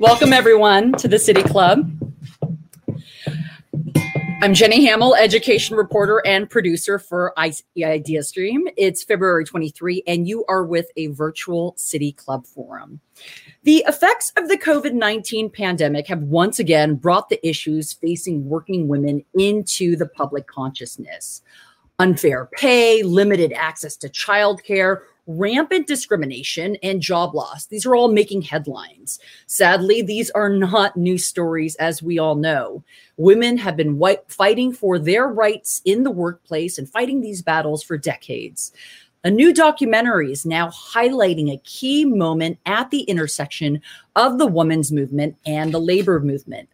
Welcome, everyone, to the City Club. I'm Jenny Hamel, education reporter and producer for Idea Stream. It's February 23, and you are with a virtual City Club forum. The effects of the COVID 19 pandemic have once again brought the issues facing working women into the public consciousness. Unfair pay, limited access to childcare, rampant discrimination and job loss. These are all making headlines. Sadly, these are not new stories, as we all know. Women have been white, fighting for their rights in the workplace and fighting these battles for decades. A new documentary is now highlighting a key moment at the intersection of the women's movement and the labor movement.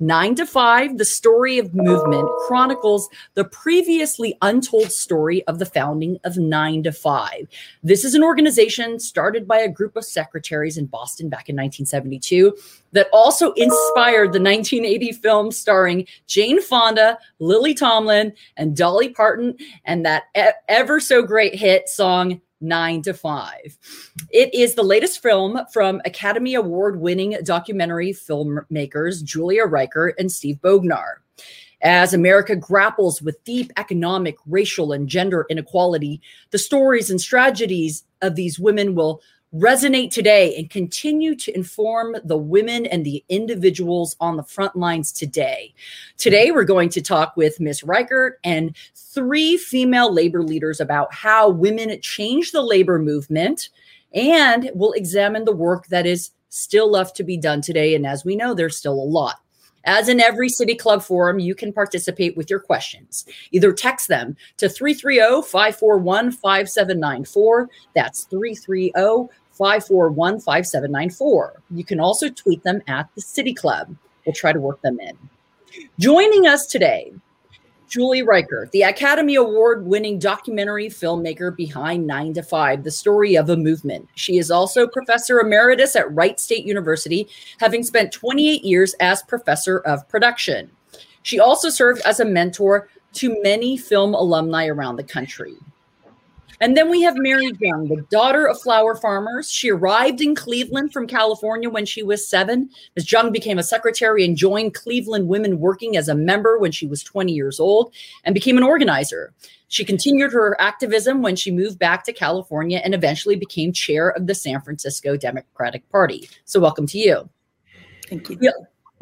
Nine to Five, the story of movement, chronicles the previously untold story of the founding of Nine to Five. This is an organization started by a group of secretaries in Boston back in 1972 that also inspired the 1980 film starring Jane Fonda, Lily Tomlin, and Dolly Parton, and that ever so great hit song Nine to Five. It is the latest film from Academy Award winning documentary filmmakers Julia Reichert and Steve Bognar. As America grapples with deep economic, racial, and gender inequality, the stories and strategies of these women will resonate today and continue to inform the women and the individuals on the front lines today. Today, we're going to talk with Ms. Reichert and three female labor leaders about how women change the labor movement, and we'll examine the work that is still left to be done today. And as we know, there's still a lot. As in every City Club forum, you can participate with your questions. Either text them to 330 541 5794. That's 330 541 5794. You can also tweet them at the City Club. We'll try to work them in. Joining us today, Julie Reichert, the Academy Award winning documentary filmmaker behind Nine to Five, the story of a movement. She is also professor emeritus at Wright State University, having spent 28 years as professor of production. She also served as a mentor to many film alumni around the country. And then we have Mary Jung, the daughter of flower farmers. She arrived in Cleveland from California when she was seven. Ms. Jung became a secretary and joined Cleveland Women Working as a member when she was 20 years old and became an organizer. She continued her activism when she moved back to California and eventually became chair of the San Francisco Democratic Party. So, welcome to you. Thank you.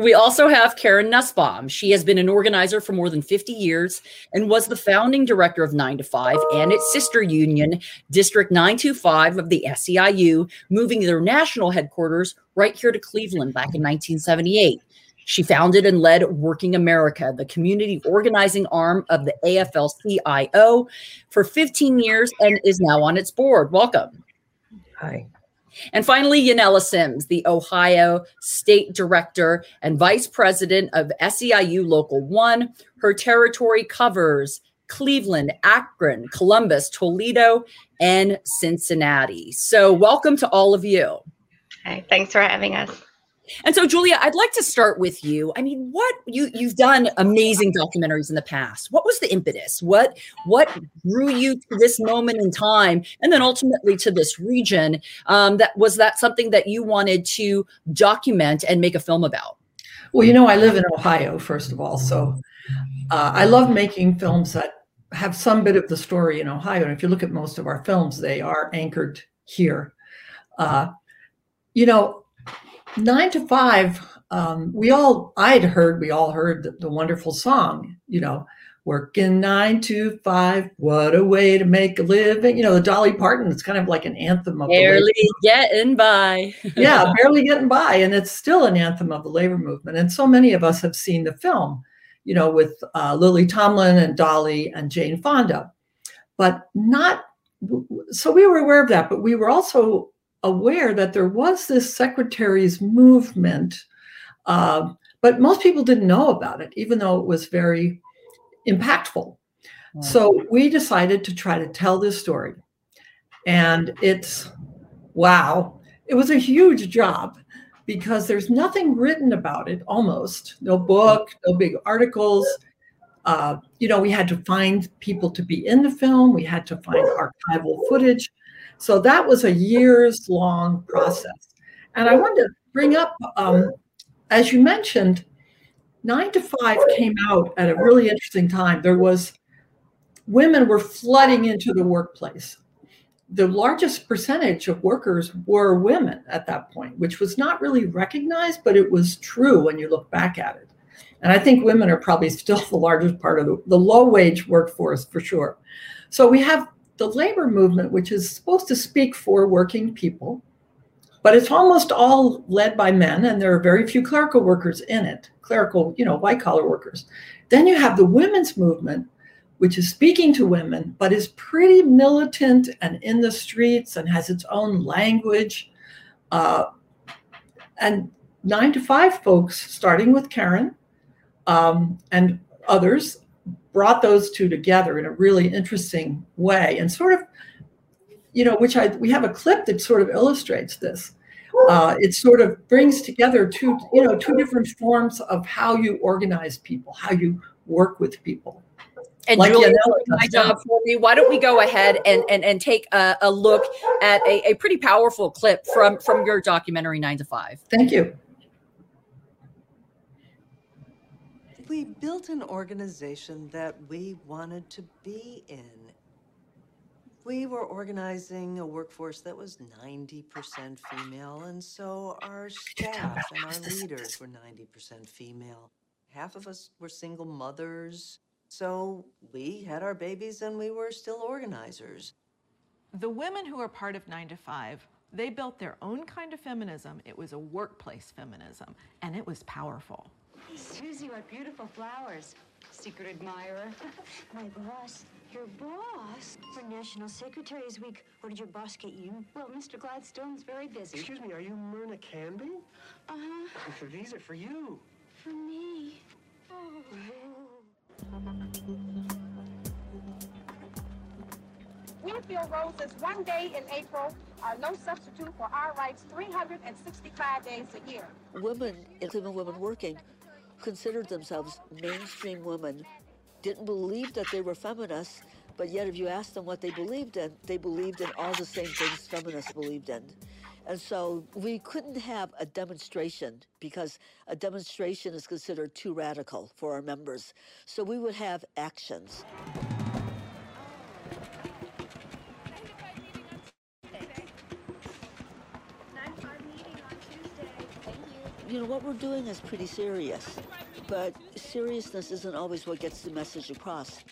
We also have Karen Nussbaum. She has been an organizer for more than 50 years and was the founding director of 9 to 5 and its sister union, District 925 of the SEIU, moving their national headquarters right here to Cleveland back in 1978. She founded and led Working America, the community organizing arm of the AFL CIO, for 15 years and is now on its board. Welcome. Hi. And finally, Yanela Sims, the Ohio State Director and Vice President of SEIU Local 1. Her territory covers Cleveland, Akron, Columbus, Toledo, and Cincinnati. So, welcome to all of you. Hi, thanks for having us. And so, Julia, I'd like to start with you. I mean, what you you've done amazing documentaries in the past. What was the impetus? What what drew you to this moment in time, and then ultimately to this region? Um, that was that something that you wanted to document and make a film about? Well, you know, I live in Ohio, first of all, so uh, I love making films that have some bit of the story in Ohio. And if you look at most of our films, they are anchored here. Uh, you know, nine to five, um, we all, I'd heard, we all heard the, the, wonderful song, you know, working nine to five, what a way to make a living. You know, the Dolly Parton, it's kind of like an anthem of barely getting by. yeah, barely getting by. And it's still an anthem of the labor movement. And so many of us have seen the film, you know, with uh, Lily Tomlin and Dolly and Jane Fonda, but not. So we were aware of that, but we were also aware that there was this secretary's movement, uh, but most people didn't know about it, even though it was very impactful. Wow. So we decided to try to tell this story. And it's wow, it was a huge job because there's nothing written about it almost no book, no big articles. Uh, you know, we had to find people to be in the film, we had to find archival footage. So that was a years long process. And I wanted to bring up, um, as you mentioned, nine to five came out at a really interesting time. There was women were flooding into the workplace. The largest percentage of workers were women at that point, which was not really recognized, but it was true when you look back at it. And I think women are probably still the largest part of the, the low wage workforce for sure. So we have the labor movement, which is supposed to speak for working people, but it's almost all led by men, and there are very few clerical workers in it, clerical, you know, white collar workers. Then you have the women's movement, which is speaking to women, but is pretty militant and in the streets and has its own language. Uh, and nine to five folks, starting with Karen um, and others, brought those two together in a really interesting way and sort of you know which i we have a clip that sort of illustrates this uh, it sort of brings together two you know two different forms of how you organize people how you work with people and like Julie, my job for me. Why don't we go ahead and and, and take a, a look at a, a pretty powerful clip from from your documentary Nine to Five? Thank you. We built an organization that we wanted to be in. We were organizing a workforce that was 90% female, and so our staff and our leaders were 90% female. Half of us were single mothers, so we had our babies and we were still organizers. The women who are part of 9 to 5, they built their own kind of feminism. It was a workplace feminism, and it was powerful. Susie, what beautiful flowers. Secret admirer. My boss. Your boss? For National Secretaries Week. What did your boss get you? Well, Mr. Gladstone's very busy. Excuse me, are you Myrna Canby? Uh-huh. These are for you. For me? Oh. We feel roses one day in April are no substitute for our rights 365 days a year. Women, including women working, considered themselves mainstream women, didn't believe that they were feminists, but yet if you asked them what they believed in, they believed in all the same things feminists believed in. And so we couldn't have a demonstration because a demonstration is considered too radical for our members. So we would have actions. You know, what we're doing is pretty serious, but seriousness isn't always what gets the message across.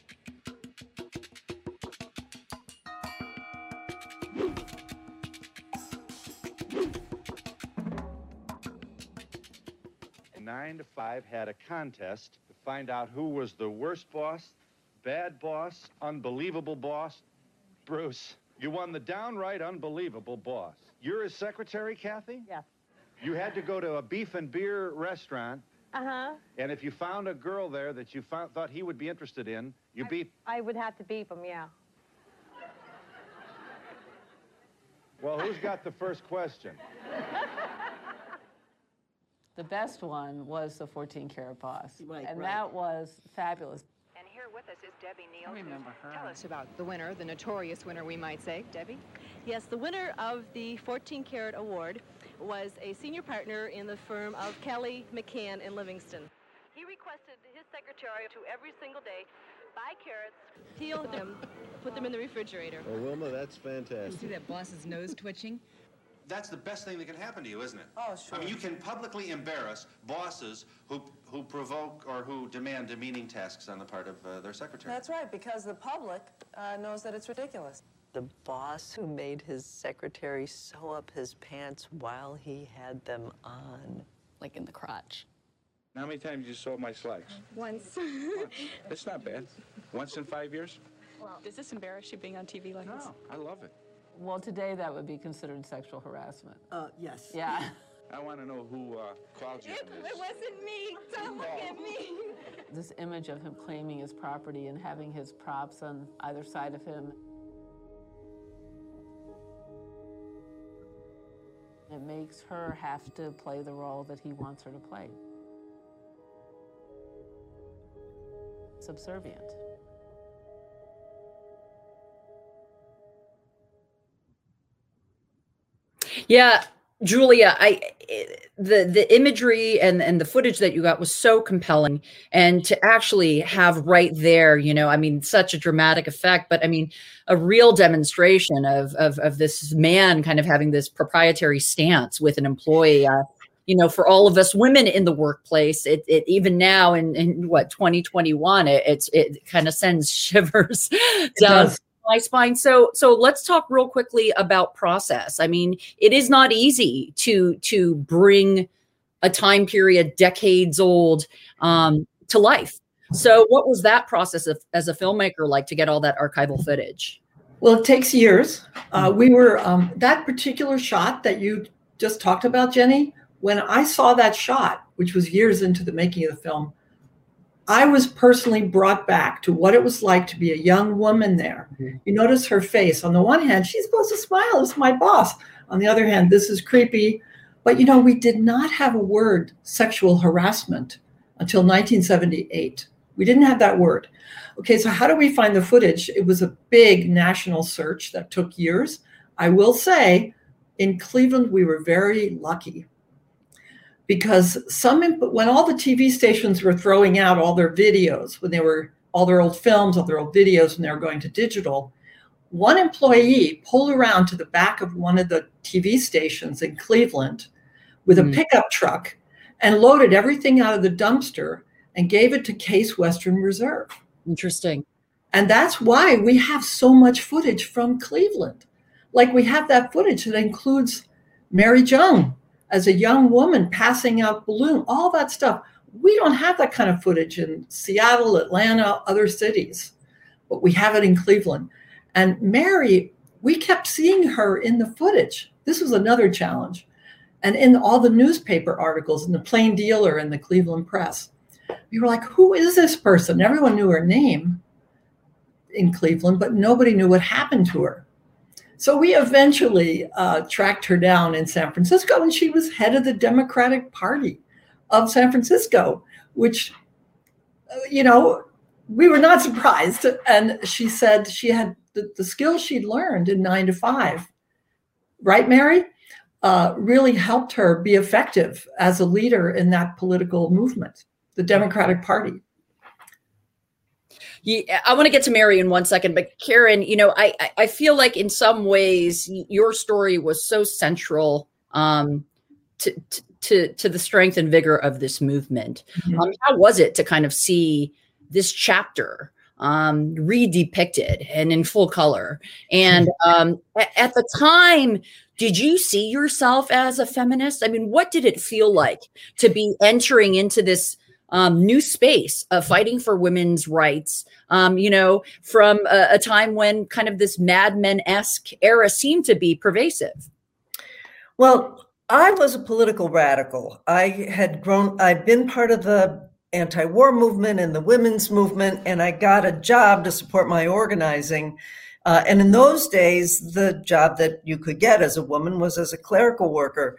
Nine to Five had a contest to find out who was the worst boss, bad boss, unbelievable boss. Bruce, you won the downright unbelievable boss. You're his secretary, Kathy? Yeah. You had to go to a beef and beer restaurant. Uh-huh. And if you found a girl there that you found, thought he would be interested in, you I, beat... I would have to beep him, yeah. Well, who's got the first question? the best one was the 14 karat boss. Right, and right. that was fabulous. And here with us is Debbie Neal. I remember her. Tell us about the winner, the notorious winner, we might say. Debbie? Yes, the winner of the 14 karat award was a senior partner in the firm of Kelly McCann in Livingston. He requested his secretary to every single day buy carrots, peel them, put them in the refrigerator. Well, Wilma, that's fantastic. You see that boss's nose twitching? That's the best thing that can happen to you, isn't it? Oh, sure. I mean, you can publicly embarrass bosses who who provoke or who demand demeaning tasks on the part of uh, their secretary. That's right, because the public uh, knows that it's ridiculous. The boss who made his secretary sew up his pants while he had them on. Like in the crotch. How many times did you sew my slacks? Once. That's not bad. Once in five years? Well, does this embarrass you being on TV like no, this? No, I love it. Well, today that would be considered sexual harassment. Uh, yes. Yeah. I want to know who uh, called you. It, it wasn't me. Don't look at me. This image of him claiming his property and having his props on either side of him. It makes her have to play the role that he wants her to play. Subservient. Yeah, Julia, I the the imagery and and the footage that you got was so compelling, and to actually have right there, you know, I mean, such a dramatic effect, but I mean, a real demonstration of of of this man kind of having this proprietary stance with an employee. Uh, you know, for all of us women in the workplace, it, it even now in, in what 2021, it, it's it kind of sends shivers down does. My spine. So so let's talk real quickly about process. I mean, it is not easy to to bring a time period decades old um, to life. So what was that process of, as a filmmaker like to get all that archival footage? Well, it takes years. Uh, we were um, that particular shot that you just talked about, Jenny. When I saw that shot, which was years into the making of the film, I was personally brought back to what it was like to be a young woman there. Mm-hmm. You notice her face. On the one hand, she's supposed to smile. It's my boss. On the other hand, this is creepy. But you know, we did not have a word sexual harassment until 1978. We didn't have that word. Okay, so how do we find the footage? It was a big national search that took years. I will say in Cleveland, we were very lucky because some when all the TV stations were throwing out all their videos, when they were all their old films, all their old videos, when they were going to digital, one employee pulled around to the back of one of the TV stations in Cleveland with a Mm. pickup truck and loaded everything out of the dumpster and gave it to Case Western Reserve. Interesting. And that's why we have so much footage from Cleveland. Like we have that footage that includes Mary Jung as a young woman passing out balloon, all that stuff. We don't have that kind of footage in Seattle, Atlanta, other cities, but we have it in Cleveland. And Mary, we kept seeing her in the footage. This was another challenge. And in all the newspaper articles, in the Plain Dealer and the Cleveland Press, we were like, who is this person? Everyone knew her name in Cleveland, but nobody knew what happened to her. So we eventually uh, tracked her down in San Francisco, and she was head of the Democratic Party of San Francisco, which, uh, you know, we were not surprised. And she said she had the, the skills she'd learned in nine to five, right, Mary? Uh, really helped her be effective as a leader in that political movement, the Democratic Party. Yeah, I want to get to Mary in one second, but Karen, you know, I I- feel like in some ways your story was so central um, to, to to the strength and vigor of this movement. Mhm. Um, how was it to kind of see this chapter um, redepicted and in full color? And um, a- at the time, did you see yourself as a feminist? I mean, what did it feel like to be entering into this? Um, new space of fighting for women's rights. Um, you know, from a, a time when kind of this Mad Men esque era seemed to be pervasive. Well, I was a political radical. I had grown, I'd been part of the anti war movement and the women's movement, and I got a job to support my organizing. Uh, and in those days, the job that you could get as a woman was as a clerical worker.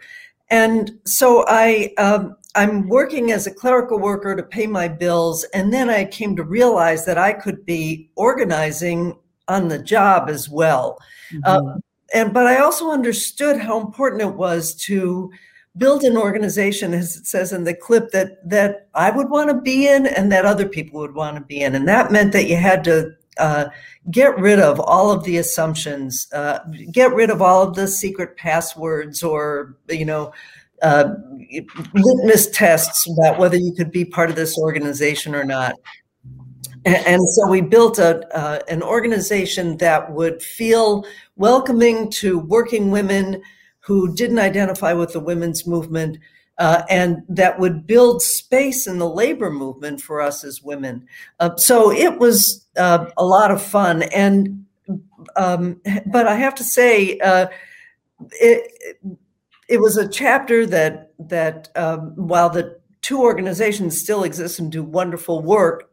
And so I, um, I'm working as a clerical worker to pay my bills. And then I came to realize that I could be organizing on the job as well. Uh, and but I also understood how important it was to build an organization, as it says in the clip, that that I would want to be in and that other people would want to be in, and that meant that you had to uh, get rid of all of the assumptions, uh, get rid of all of the secret passwords, or you know. Uh, litmus tests about whether you could be part of this organization or not. And, so we built a, uh, an organization that would feel welcoming to working women who didn't identify with the women's movement, uh, and that would build space in the labor movement for us as women. Uh, so it was uh, a lot of fun. And um, but I have to say, uh, it, it was a chapter that that um, while the two organizations still exist and do wonderful work,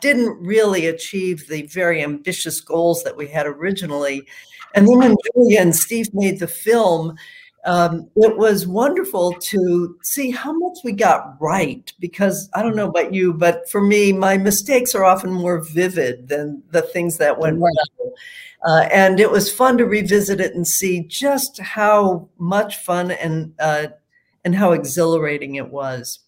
didn't really achieve the very ambitious goals that we had originally. And then when Julia and Steve made the film, um, it was wonderful to see how much we got right. Because I don't know about you, but for me, my mistakes are often more vivid than the things that went well. Uh, and it was fun to revisit it and see just how much fun and uh, and how exhilarating it was.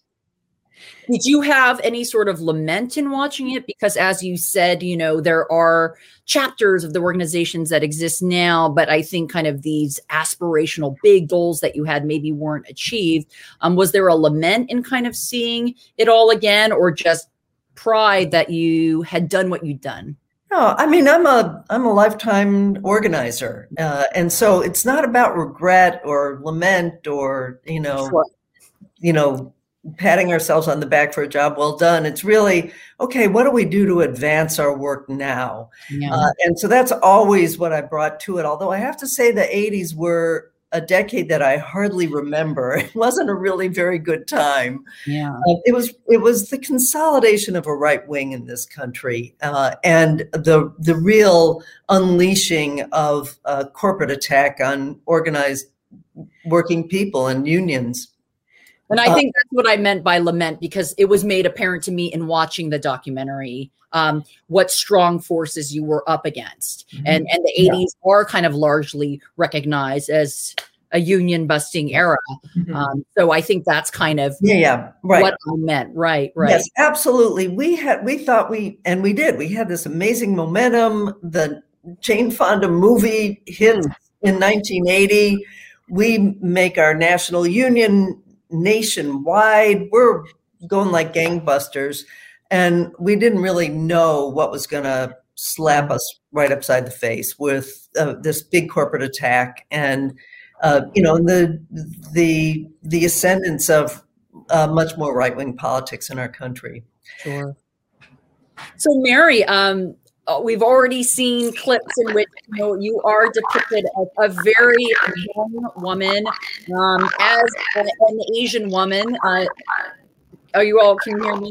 Did you have any sort of lament in watching it? Because, as you said, you know, there are chapters of the organizations that exist now, but I think kind of these aspirational big goals that you had maybe weren't achieved. Um, was there a lament in kind of seeing it all again, or just pride that you had done what you'd done? No, I mean I'm a I'm a lifetime organizer, uh, and so it's not about regret or lament or you know, Sure. you know, patting ourselves on the back for a job well done. It's really okay. What do we do to advance our work now? Yeah. Uh, and so that's always what I brought to it. Although I have to say the 80s were a decade that I hardly remember. It wasn't a really very good time. Yeah. Uh, it was it was the consolidation of a right wing in this country uh, and the the real unleashing of a corporate attack on organized working people and unions. And I Uh, think that's what I meant by lament because it was made apparent to me in watching the documentary um, what strong forces you were up against. And and the Yeah. 80s are kind of largely recognized as a union busting era. Um, so I think that's kind of Yeah, yeah, right. what I meant. Right, right. Yes, absolutely. We had we thought we and we did. We had this amazing momentum. The Jane Fonda movie hit in 1980. We make our national union nationwide. We're going like gangbusters, and we didn't really know what was going to slap us right upside the face with uh, this big corporate attack and uh, you know the the the ascendance of uh, much more right wing politics in our country. Sure. So, Mary, um, uh, we've already seen clips in which you, know, you are depicted as a very young woman, um, as an Asian woman. Uh, are you all? Can you hear me?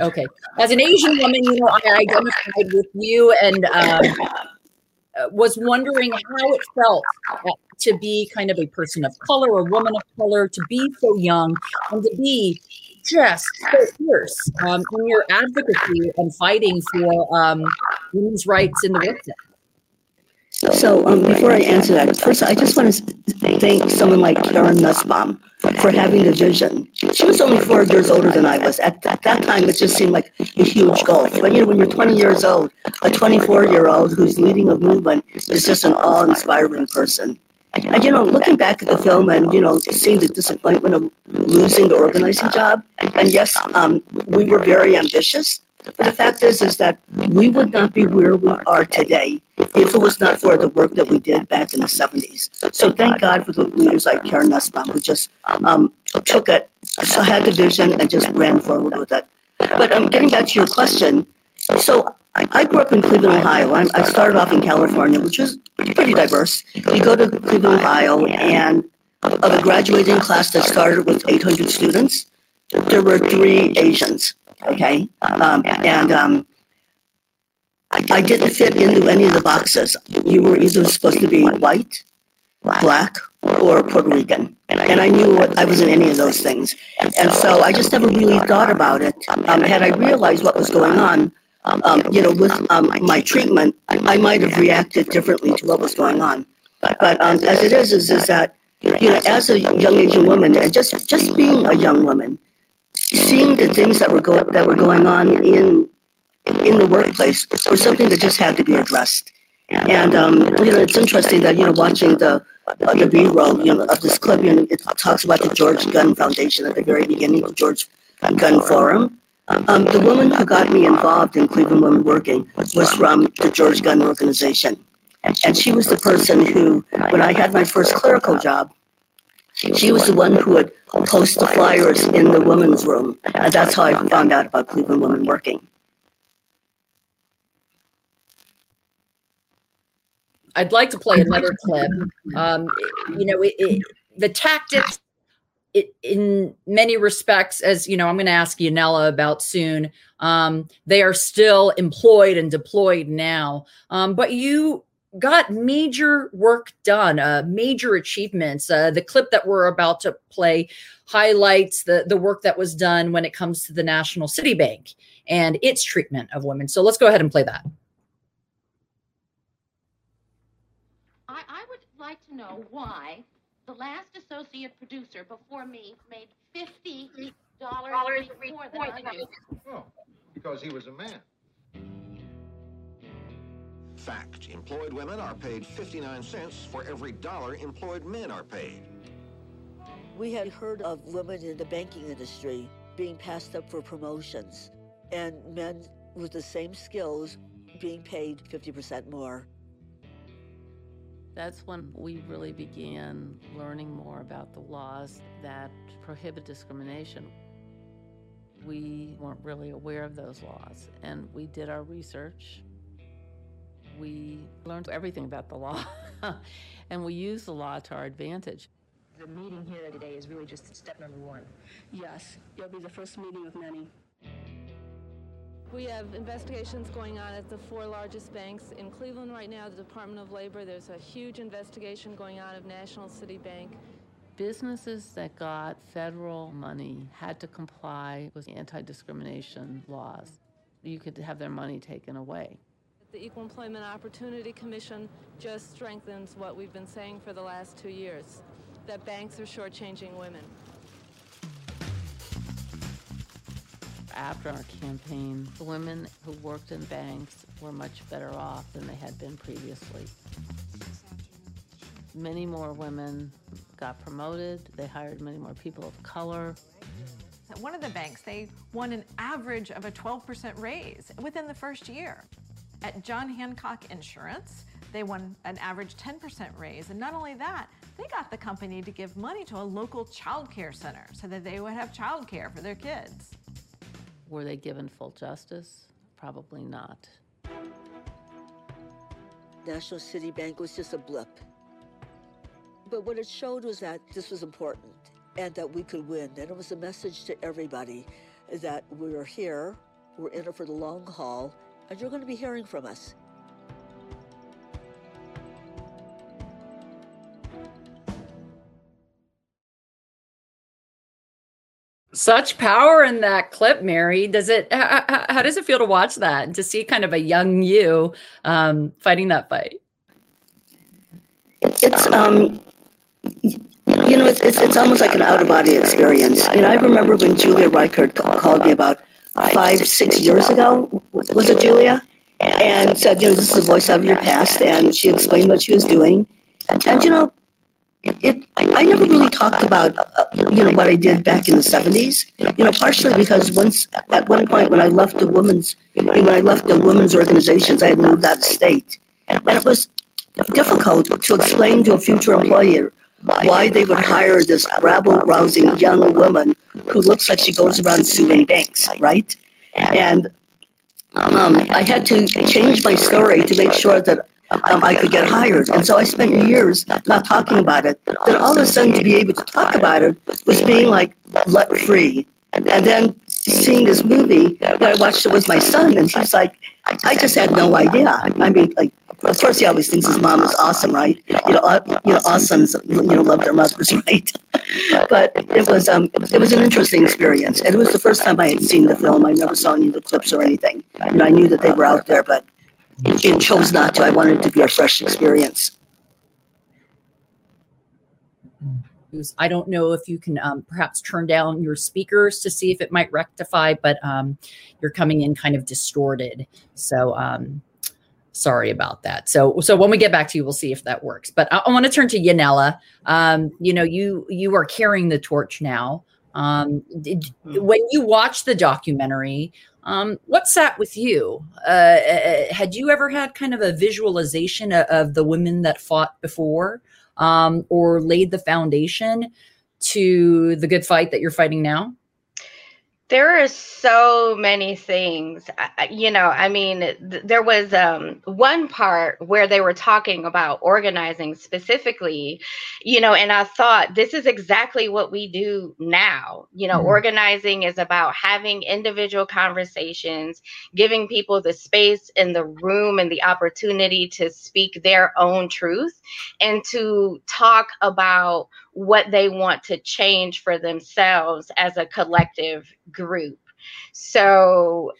Okay. As an Asian woman, you know, I identified with you and um, uh, was wondering how it felt uh, to be kind of a person of color, a woman of color, to be so young and to be just so fierce um, in your advocacy and fighting for um, women's rights in the workplace. So um, before I answer that, first I just want to thank someone like Karen Nussbaum for having the vision. She was only four years older than I was. At, at that time, it just seemed like a huge goal. But you know, when you're 20 years old, a 24 year old who's leading a movement is just an awe-inspiring person. You know, looking back at the film and you know, seeing the disappointment of losing the organizing job, and yes, um, we were very ambitious. But the fact is, is that we would not be where we are today if it was not for the work that we did back in the 70s. So thank God for the leaders like Karen Nussbaum who just um, took it, so had the vision, and just ran forward with it. But um, getting back to your question, so I I grew up in Cleveland, Ohio. I'm, I started off in California, which is pretty diverse. You go to Cleveland, Ohio, and of a graduating class that started with 800 students, there were three Asians. Okay, um, and um, I didn't fit into any of the boxes. You were either supposed to be white, black, or Puerto Rican. And I knew I wasn't any of those things. And so I just never really thought about it. Um, had I realized what was going on, um, you know, with um, my treatment, I might have reacted differently to what was going on. But um, as it is, is, is that, you know, as a young Asian woman, and just, just being a young woman, seeing the things that were, go- that were going on in in the workplace was something that just had to be addressed. And um, you know, it's interesting that you know, watching the uh, the B-roll, you know, of this clip, you know, it talks about the George Gund Foundation at the very beginning, of the George Gund Forum. Um, the woman who got me involved in Cleveland Women Working was from the George Gund organization, and she was the person who, when I had my first clerical job, she was the one who would post the flyers in the women's room, and that's how I found out about Cleveland Women Working. I'd like to play another clip. Um, you know, it, it, the tactics, it, in many respects, as you know, I'm going to ask Yanela about soon. Um, they are still employed and deployed now, um, but you got major work done, uh, major achievements. Uh, the clip that we're about to play highlights the the work that was done when it comes to the National City Bank and its treatment of women. So let's go ahead and play that. I, I would like to know why the last associate producer before me made fifty dollars a week more than I do. Oh, because he was a man. Fact employed women are paid 59 cents for every dollar employed men are paid. We had heard of women in the banking industry being passed up for promotions and men with the same skills being paid 50% more. That's when we really began learning more about the laws that prohibit discrimination. We weren't really aware of those laws, and we did our research. We learned everything about the law, and we used the law to our advantage. The meeting here today is really just step number one. Yes, it'll be the first meeting of many. We have investigations going on at the four largest banks in Cleveland right now, the Department of Labor. There's a huge investigation going on of National City Bank. Businesses that got federal money had to comply with anti discrimination laws. You could have their money taken away. The Equal Employment Opportunity Commission just strengthens what we've been saying for the last two years that banks are shortchanging women. After our campaign, the women who worked in banks were much better off than they had been previously. Many more women got promoted, they hired many more people of color. At one of the banks, they won an average of a 12% raise within the first year. At John Hancock Insurance, they won an average 10% raise. And not only that, they got the company to give money to a local child care center so that they would have child care for their kids. Were they given full justice? Probably not. National City Bank was just a blip. But what it showed was that this was important and that we could win. And it was a message to everybody that we're here, we're in it for the long haul, and you're going to be hearing from us. Such power in that clip, Mary. Does it? How, how, does it feel to watch that and to see kind of a young you um, fighting that fight? It's um, you know, it's, it's it's almost like an out of body experience. Mean, I remember when Julia Reichert called me about five, six years ago. Was it Julia? And said, you know, this is the voice of your past, and she explained what she was doing. And you know, it, I never really talked about, uh, you know, what I did back in the 70s, you know, partially because once, at one point when I left the women's, when I left the women's organizations, I had moved out of state. And it was difficult to explain to a future employer why they would hire this rabble-rousing young woman who looks like she goes around suing banks, right? And um, I had to change my story to make sure that um, I could get hired. And so I spent years not talking about it. Then all of a sudden, to be able to talk about it was being like let free. And then seeing this movie, that I watched it with my son, and he's like, I just had no idea. I mean, like, of course, he always thinks his mom is awesome, right? You know, uh, you know, awesomes, you know, love their mothers, right? But it was, um, it was an interesting experience, and it was the first time I had seen the film. I never saw any of the clips or anything. And I knew that they were out there, but it chose not to. I wanted it to be a fresh experience. I don't know if you can um, perhaps turn down your speakers to see if it might rectify, but um, you're coming in kind of distorted. So um, sorry about that. So so when we get back to you, we'll see if that works. But I, I want to turn to Yanela. Um, you know, you you are carrying the torch now. Um, did, when you watch the documentary, um, what sat with you? Uh, had you ever had kind of a visualization of, of the women that fought before? um, or laid the foundation to the good fight that you're fighting now? There are so many things you know i mean th- there was um, one part where they were talking about organizing specifically you know and i thought this is exactly what we do now you know mm-hmm. organizing is about having individual conversations giving people the space and the room and the opportunity to speak their own truth and to talk about what they want to change for themselves as a collective group. So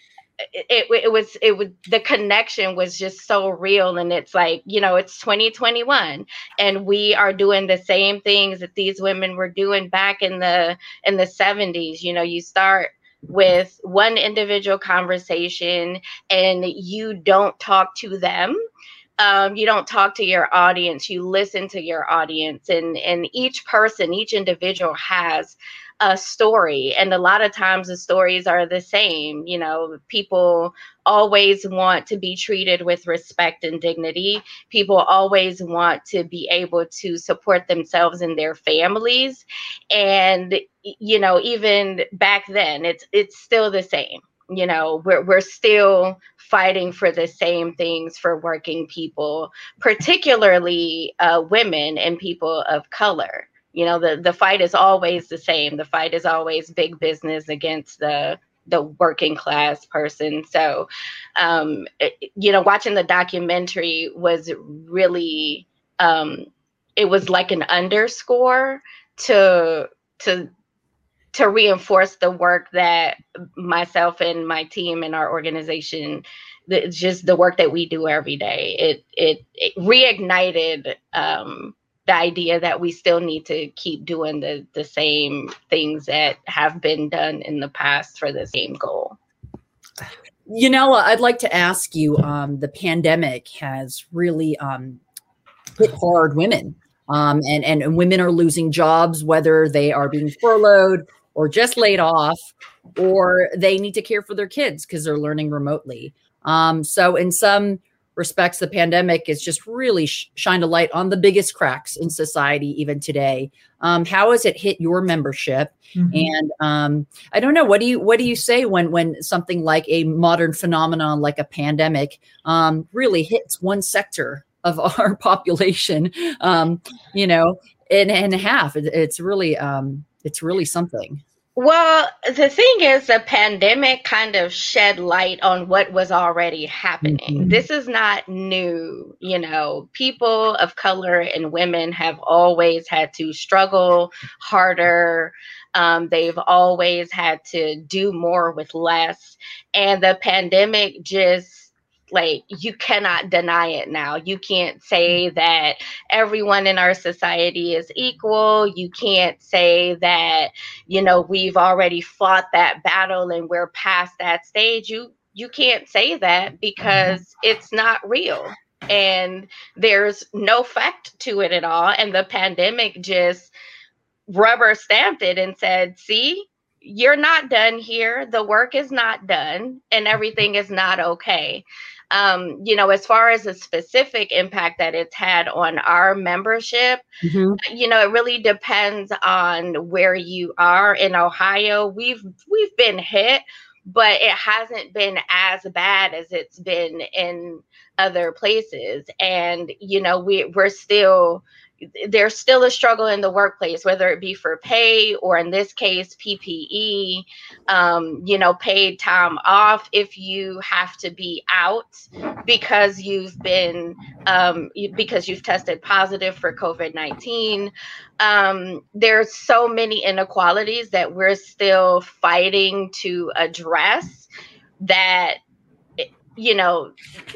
it, it was it was the connection was just so real and it's like you know it's 2021 and we are doing the same things that these women were doing back in the in the 70s you know you start with one individual conversation and you don't talk to them um, you don't talk to your audience you listen to your audience and and each person each individual has a story. And a lot of times the stories are the same you know people always want to be treated with respect and dignity. People always want to be able to support themselves and their families. And you know even back then it's it's still the same you know we're we're still fighting for the same things for working people particularly uh, women and people of color. You know the the fight is always the same. The fight is always big business against the the working class person. So um it, you know watching the documentary was really um it was like an underscore to to to reinforce the work that myself and my team and our organization just the work that we do every day it it, it reignited um the idea that we still need to keep doing the the same things that have been done in the past for the same goal. you know I'd like to ask you um, the pandemic has really um, hit hard women. Um, and, and women are losing jobs, whether they are being furloughed or just laid off, or they need to care for their kids because they're learning remotely. Um, so, in some respects, the pandemic has just really sh- shined a light on the biggest cracks in society, even today. Um, how has it hit your membership? Mm-hmm. And um, I don't know. What do you what do you say when when something like a modern phenomenon like a pandemic um, really hits one sector of our population? Um, you know, in in half. It, it's really um, it's really something. Well, the thing is, the pandemic kind of shed light on what was already happening. Mm-hmm. This is not new. You know, people of color and women have always had to struggle harder. Um, they've always had to do more with less. And the pandemic just like you cannot deny it now. You can't say that everyone in our society is equal. You can't say that you know we've already fought that battle and we're past that stage. You you can't say that mm-hmm. because it's not real. And there's no fact to it at all. And the pandemic just rubber stamped it and said see you're not done here the work is not done and everything is not okay um, you know, as far as the specific impact that it's had on our membership, mm-hmm. you know, it really depends on where you are in Ohio. We've we've been hit, but it hasn't been as bad as it's been in other places. And, you know, we we're still there's still a struggle in the workplace, whether it be for pay or in this case, PPE, um, you know, paid time off if you have to be out because you've been, um, because you've tested positive for COVID 19. Um, there's so many inequalities that we're still fighting to address that you know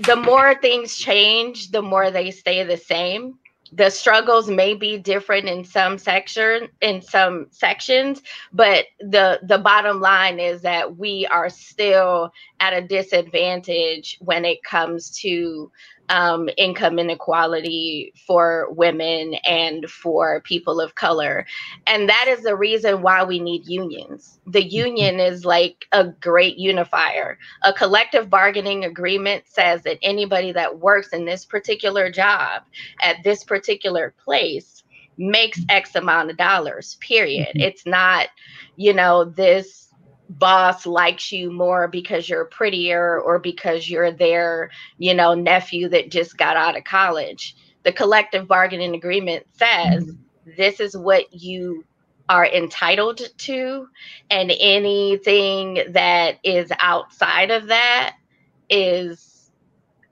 the more things change the more they stay the same the struggles may be different in some section in some sections but the the bottom line is that we are still at a disadvantage when it comes to um, income inequality for women and for people of color. And that is the reason why we need unions. The union is like a great unifier. A collective bargaining agreement says that anybody that works in this particular job at this particular place makes X amount of dollars, period. Mm-hmm. It's not, you know, this boss likes you more because you're prettier or because you're their, you know, nephew that just got out of college. The collective bargaining agreement says mm-hmm. this is what you are entitled to, and anything that is outside of that is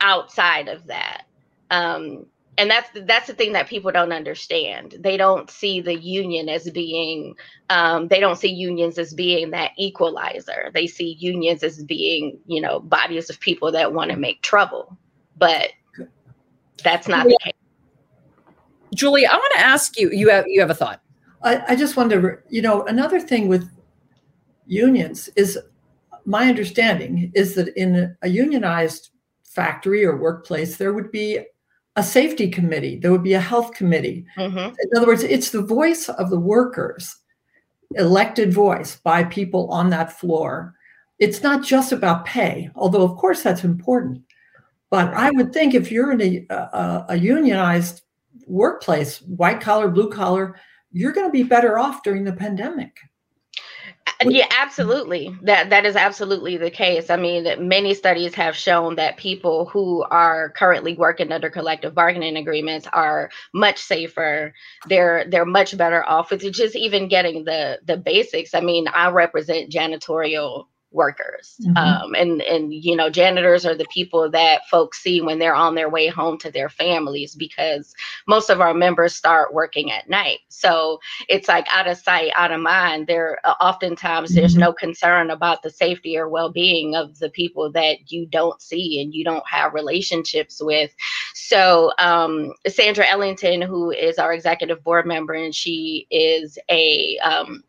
outside of that. Um, and that's that's the thing that people don't understand. They don't see the union as being um, they don't see unions as being that equalizer. They see unions as being you know bodies of people that want to make trouble. But that's not the case. Julie i want to ask you you have you have a thought. I, I just wonder you know another thing with unions is my understanding is that in a unionized factory or workplace there would be a safety committee, there would be a health committee. Mm-hmm. In other words, it's the voice of the workers, elected voice by people on that floor. It's not just about pay, although, of course, that's important. But I would think if you're in a, a, a unionized workplace, white collar, blue collar, you're going to be better off during the pandemic. Yeah, absolutely. That that is absolutely the case. I mean, many studies have shown that people who are currently working under collective bargaining agreements are much safer. They're they're much better off with just even getting the the basics. I mean, I represent janitorial workers. Mhm. um, and and you know janitors are the people that folks see when they're on their way home to their families because most of our members start working at night. So it's like out of sight out of mind. There uh, oftentimes there's no concern about the safety or well-being of the people that you don't see and you don't have relationships with. So um, sandra ellington who is our executive board member and she is a um,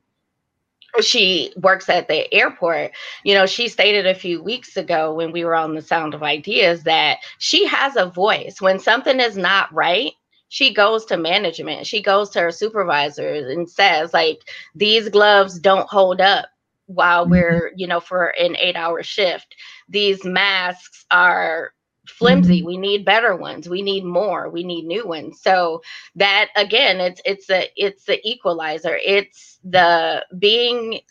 she works at the airport. You know, she stated a few weeks ago when we were on the Sound of Ideas that she has a voice. When something is not right, she goes to management, she goes to her supervisors and says, like, these gloves don't hold up while mm-hmm. we're, you know, for an eight hour shift. These masks are flimsy. Mm-hmm. We need better ones. We need more. We need new ones. So that again it's it's a it's the equalizer. It's the being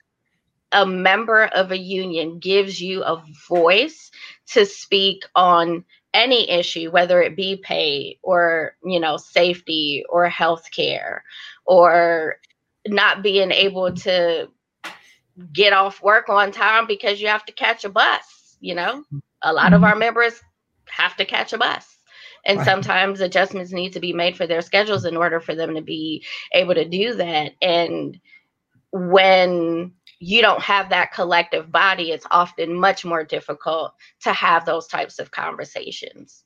a member of a union gives you a voice to speak on any issue whether it be pay or you know safety or health care or not being able to get off work on time because you have to catch a bus you know? A lot of mm-hmm. our members have to catch a bus. And Right. sometimes adjustments need to be made for their schedules in order for them to be able to do that. And when you don't have that collective body it's often much more difficult to have those types of conversations.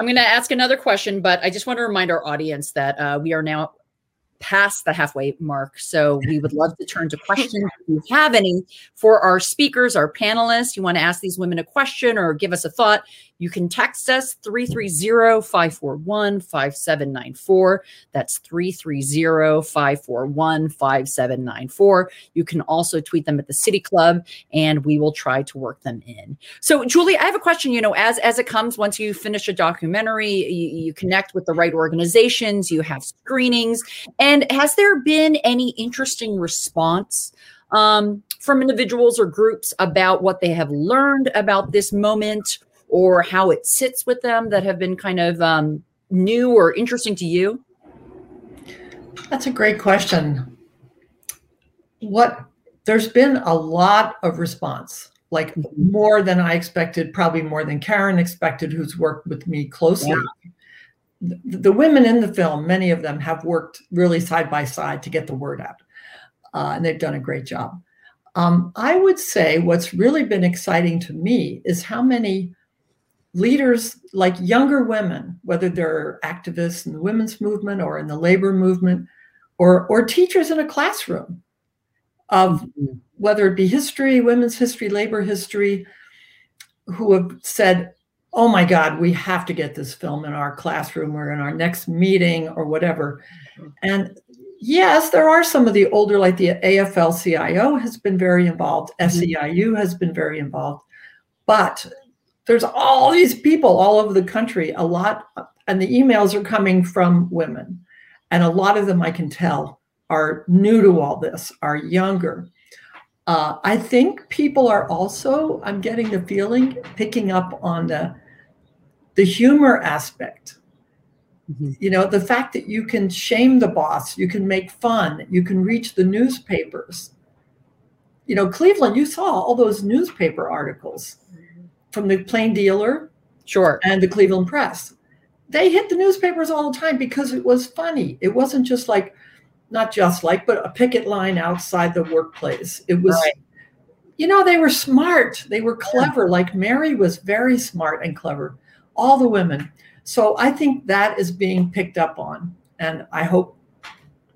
I'm going to ask another question, but I just want to remind our audience that uh, we are now past the halfway mark. So we would love to turn to questions if you have any for our speakers, our panelists. You want to ask these women a question or give us a thought, you can text us 330 541 5794. That's 330 541 5794. You can also tweet them at the City Club and we will try to work them in. So, Julie, I have a question. You know, as as it comes, once you finish a documentary, you, you connect with the right organizations, you have screenings, and has there been any interesting response um, from individuals or groups about what they have learned about this moment or how it sits with them that have been kind of um, new or interesting to you? That's a great question. What there's been a lot of response, like more than I expected, probably more than Karen expected, who's worked with me closely. The, the women in the film, many of them have worked really side by side to get the word out, uh, and they've done a great job. Um, I would say what's really been exciting to me is how many leaders, like younger women, whether they're activists in the women's movement or in the labor movement, or or teachers in a classroom of mm-hmm. whether it be history, women's history, labor history, who have said, "Oh my God, we have to get this film in our classroom or in our next meeting or whatever." Mm-hmm. And yes, there are some of the older, like the AFL-CIO has been very involved, SEIU has been very involved, but there's all these people all over the country, a lot, and the emails are coming from women. And a lot of them I can tell are new to all this, are younger. Uh, I think people are also, I'm getting the feeling, picking up on the, the humor aspect. You know, the fact that you can shame the boss, you can make fun, you can reach the newspapers. You know, Cleveland, you saw all those newspaper articles from the Plain Dealer, sure, and the Cleveland Press. they hit the newspapers all the time because it was funny. It wasn't just like, not just like, but a picket line outside the workplace. It was, Right. you know, they were smart. They were clever. Like Mary was very smart and clever. All the women. So I think that is being picked up on, and I hope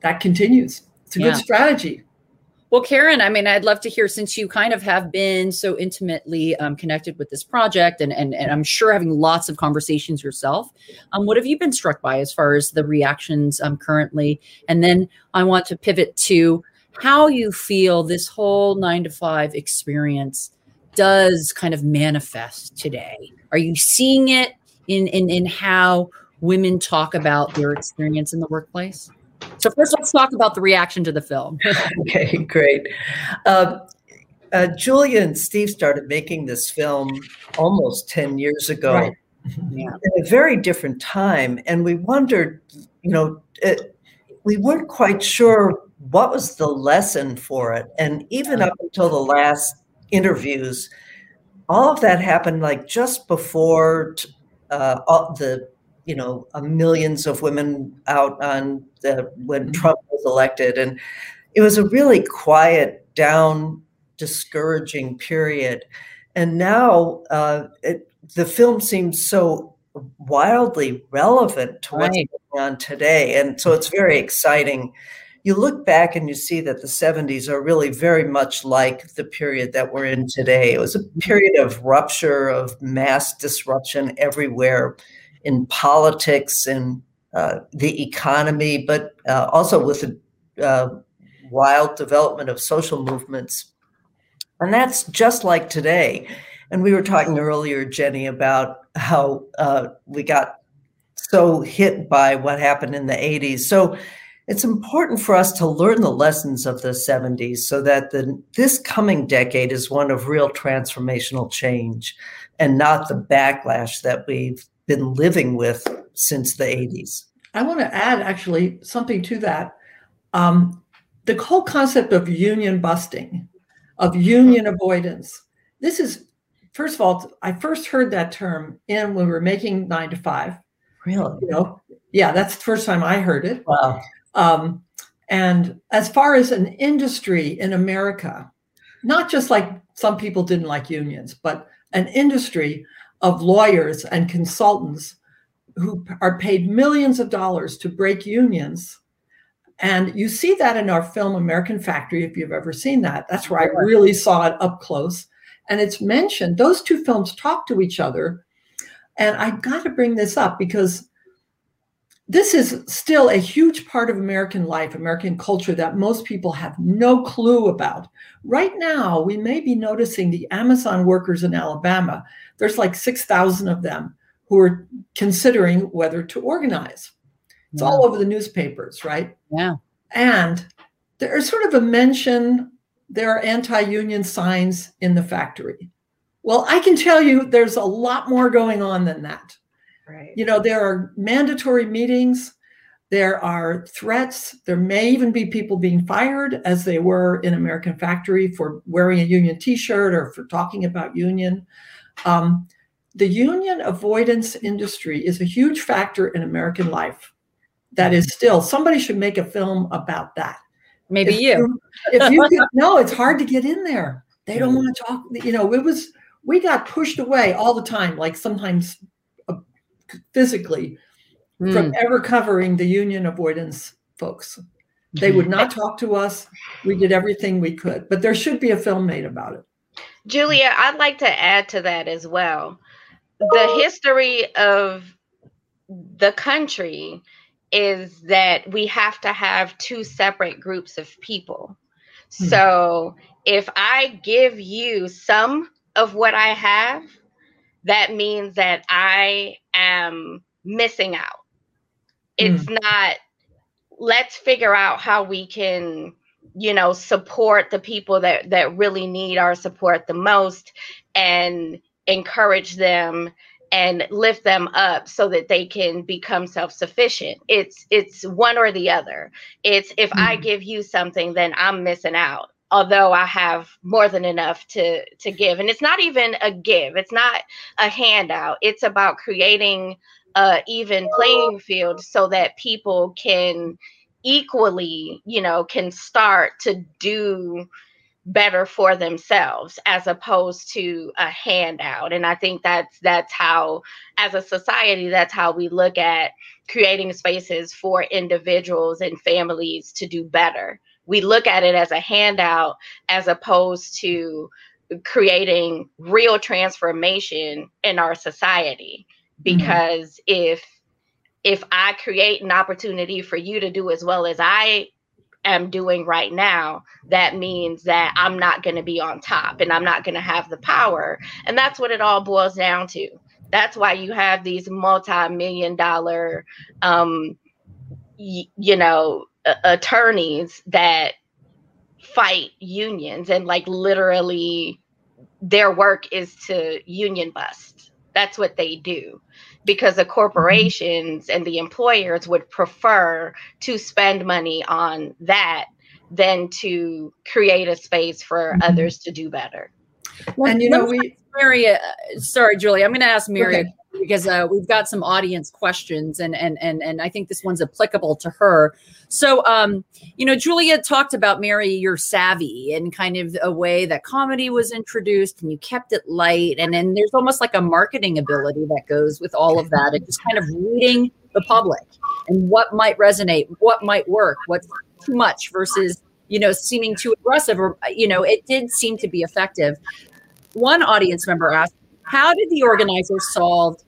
that continues. It's a Yeah. good strategy. Well, Karen, I mean, I'd love to hear since you kind of have been so intimately um, connected with this project, and, and and I'm sure having lots of conversations yourself. Um, what have you been struck by as far as the reactions um, currently? And then I want to pivot to how you feel this whole nine to five experience does kind of manifest today. Are you seeing it in in in how women talk about their experience in the workplace? So first, let's talk about the reaction to the film. okay, great. Uh, uh, Julia and Steve started making this film almost 10 years ago Right. Yeah. in a very different time. And we wondered, you know, it, we weren't quite sure what was the lesson for it. And even up until the last interviews, all of that happened like just before t- uh, all the you know millions of women out on the when Trump was elected, and it was a really quiet, down, discouraging period. And now uh, it, the film seems so wildly relevant to what's Right. going on today, and so it's very exciting. You look back and you see that the 70s are really very much like the period that we're in today. It was a period of rupture, of mass disruption everywhere in politics and uh, the economy, but uh, also with the uh, wild development of social movements. And that's just like today. And we were talking earlier, Jenny, about how uh, we got so hit by what happened in the 80s. So it's important for us to learn the lessons of the 70s so that the, this coming decade is one of real transformational change and not the backlash that we've been living with since the 80s. I want to add actually something to that. Um, the whole concept of union busting, of union avoidance. This is, first of all, I first heard that term in when we were making nine to five. Really? You know, yeah, that's the first time I heard it. Wow. Um, and as far as an industry in America, not just like some people didn't like unions, but an industry of lawyers and consultants who are paid millions of dollars to break unions. And you see that in our film American Factory, if you've ever seen that. That's where I really saw it up close. And it's mentioned, those two films talk to each other. And I got to bring this up because this is still a huge part of American life, American culture that most people have no clue about. Right now, we may be noticing the Amazon workers in Alabama. There's like 6,000 of them who are considering whether to organize. It's all over the newspapers, right? Yeah. And there's sort of a mention there are anti union signs in the factory. Well, I can tell you there's a lot more going on than that. Right. You know, there are mandatory meetings, there are threats, there may even be people being fired, as they were in American Factory for wearing a union t shirt or for talking about union. Um, the union avoidance industry is a huge factor in American life. That is still, somebody should make a film about that. Maybe If you. If you could, no, it's hard to get in there. They don't want to talk. You know, it was, we got pushed away all the time, like sometimes uh, physically from Mm. ever covering the union avoidance folks. They would not talk to us. We did everything we could, but there should be a film made about it. Julia, I'd like to add to that as well. The oh. history of the country is that we have to have two separate groups of people. Hmm. So if I give you some of what I have, that means that I am missing out. It's hmm. not, let's figure out how we can you know support the people that that really need our support the most and encourage them and lift them up so that they can become self-sufficient. It's it's one or the other. It's if i mm-hmm. give you something then i'm missing out although i have more than enough to to give. And it's not even a give. It's not a handout. It's about creating a even playing field so that people can equally, you know, can start to do better for themselves as opposed to a handout. And i think that's that's how as a society that's how we look at creating spaces for individuals and families to do better. We look at it as a handout as opposed to creating real transformation in our society. Because mm-hmm. if if i create an opportunity for you to do as well as i am doing right now, that means that I'm not going to be on top and I'm not going to have the power. And that's what it all boils down to. That's why you have these multi-million dollar, um, y- you know, attorneys that fight unions and like literally their work is to union bust. That's what they do because the mm-hmm. corporations and the employers would prefer to spend money on that than to create a space for mm-hmm. others to do better. And you know, we Mary, uh, sorry, Julie, I'm going to ask Mary okay. Because uh, we've got some audience questions, and and and and I think this one's applicable to her. So, um, you know, Julia talked about Mary, you're savvy and kind of a way that comedy was introduced, and you kept it light, and then there's almost like a marketing ability that goes with all of that, and just kind of reading the public and what might resonate, what might work, what's too much versus you know seeming too aggressive or you know it did seem to be effective. One audience member asked, how did the organizers solve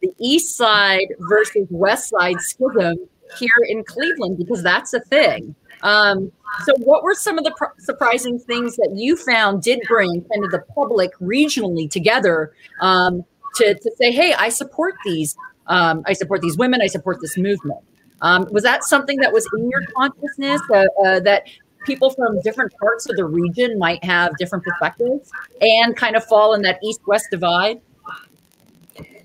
the East Side versus West Side schism here in Cleveland? Because that's a thing. Um, so, what were some of the pr- surprising things that you found did bring kind of the public regionally together um, to, to say, hey, I support these, um, I support these women, I support this movement? Um, was that something that was in your consciousness uh, uh, that people from different parts of the region might have different perspectives and kind of fall in that east west divide?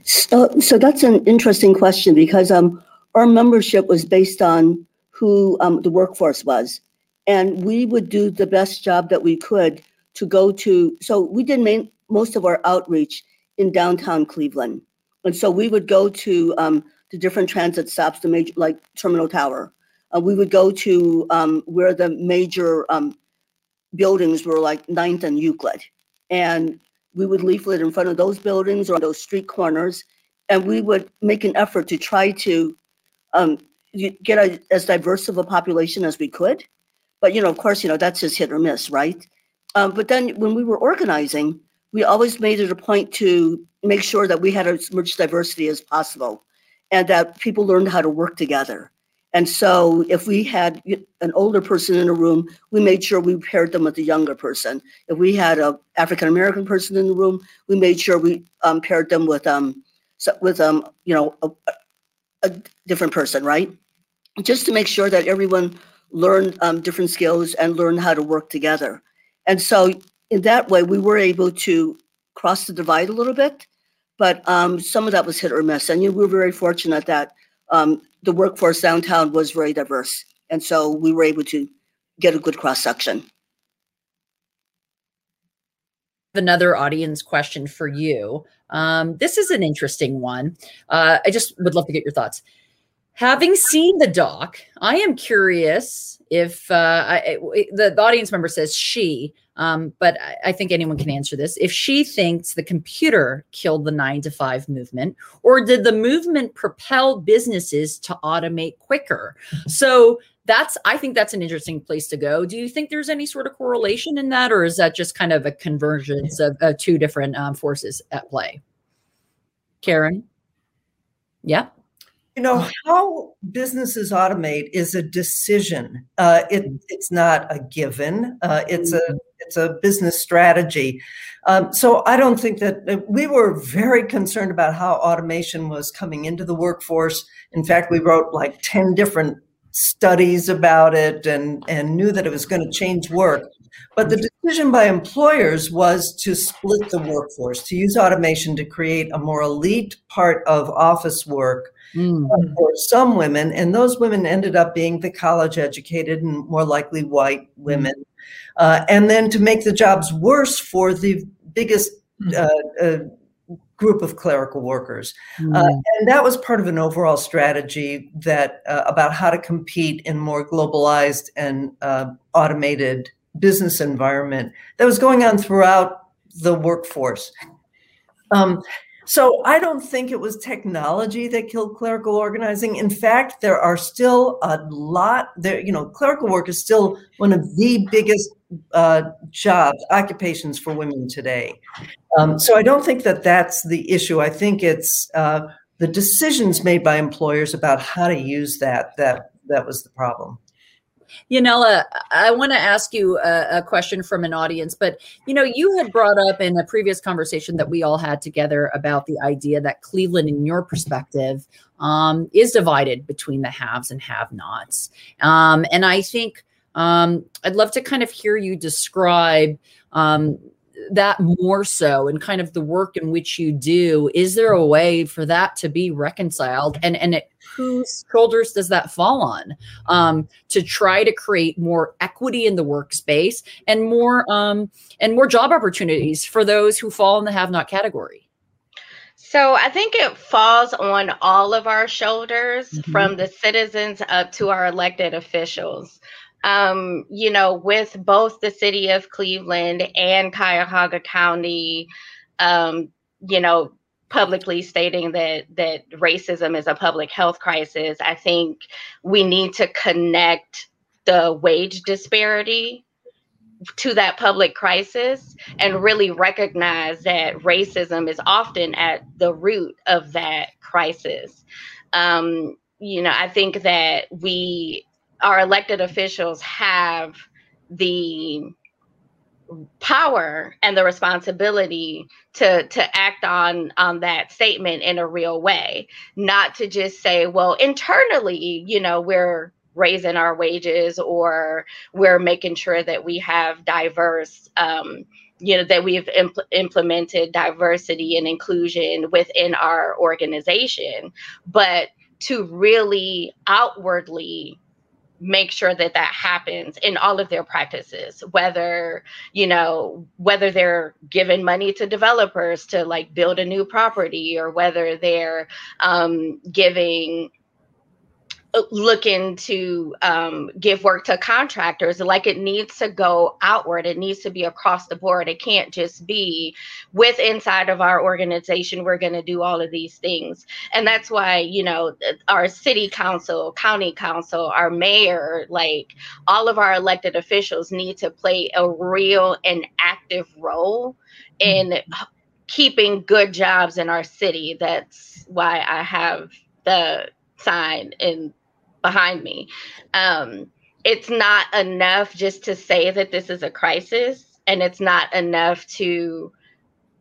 So, so that's an interesting question because um, our membership was based on who um, the workforce was. And we would do the best job that we could to go to. So we did main, most of our outreach in downtown Cleveland. And so we would go to um, the different transit stops, the major, like Terminal Tower, uh, we would go to um, where the major um, buildings were like Ninth and Euclid. And we would leaflet in front of those buildings or on those street corners. And we would make an effort to try to um, get a, as diverse of a population as we could. But, you know, of course, you know, that's just hit or miss, right? Um, but then when we were organizing, we always made it a point to make sure that we had as much diversity as possible and that people learned how to work together and so if we had an older person in a room, we made sure we paired them with a younger person. If we had an African American person in the room, we made sure we um, paired them with um with um you know a, a, different person, right? Just to make sure that everyone learned um, different skills and learned how to work together. And so in that way, we were able to cross the divide a little bit, but um, some of that was hit or miss. And we were very fortunate that um, the workforce downtown was very diverse. And so we were able to get a good cross section. Another audience question for you. Um, this is an interesting one. Uh, I just would love to get your thoughts. Having seen the doc, I am curious if uh, I, the, the audience member says she, um, but I think anyone can answer this. If she thinks the computer killed the nine to five movement, or did the movement propel businesses to automate quicker? So that's, I think that's an interesting place to go. Do you think there's any sort of correlation in that, or is that just kind of a convergence of two different um, forces at play? Karen? Yeah. You know, how businesses automate is a decision. Uh, it, it's not a given. Uh, it's a it's a business strategy. Um, so I don't think that uh, we were very concerned about how automation was coming into the workforce. In fact, we wrote like ten different studies about it and and knew that it was going to change work. But the decision by employers was to split the workforce, to use automation to create a more elite part of office work mm. for some women. And those women ended up being the college educated and more likely white women. Uh, and then to make the jobs worse for the biggest mm. uh, uh, group of clerical workers. Mm-hmm. Uh, and that was part of an overall strategy that uh, about how to compete in more globalized and uh, automated business environment that was going on throughout the workforce. Um, so I don't think it was technology that killed clerical organizing. In fact, there are still a lot there. You know, clerical work is still one of the biggest uh, jobs, occupations for women today. Um, so I don't think that that's the issue. I think it's uh, the decisions made by employers about how to use that that that was the problem. Yanela, I want to ask you a, a, question from an audience, but you know, you had brought up in a previous conversation that we all had together about the idea that Cleveland, in your perspective, um, is divided between the haves and have-nots. Um, and I think um, I'd love to kind of hear you describe um, that more so and kind of the work in which you do. Is there a way for that to be reconciled? And and it, whose shoulders does that fall on um, to try to create more equity in the workspace and more um, and more job opportunities for those who fall in the have not category? So I think it falls on all of our shoulders, mm-hmm. from the citizens up to our elected officials um, you know, with both the city of Cleveland and Cuyahoga County, um, you know, publicly stating that that racism is a public health crisis, I think we need to connect the wage disparity to that public crisis and really recognize that racism is often at the root of that crisis. Um, you know, I think that we our elected officials have the power and the responsibility to to act on on that statement in a real way not to just say well internally you know we're raising our wages or we're making sure that we have diverse um, you know that we've impl- implemented diversity and inclusion within our organization. But to really outwardly make sure that that happens in all of their practices whether you know whether they're giving money to developers to like build a new property or whether they're um, giving looking to um, give work to contractors like it needs to go outward it needs to be across the board it can't just be with inside of our organization we're going to do all of these things. And that's why you know our city council county council our mayor like all of our elected officials need to play a real and active role in keeping good jobs in our city. That's why i have the sign in behind me. Um, it's not enough just to say that this is a crisis, and it's not enough to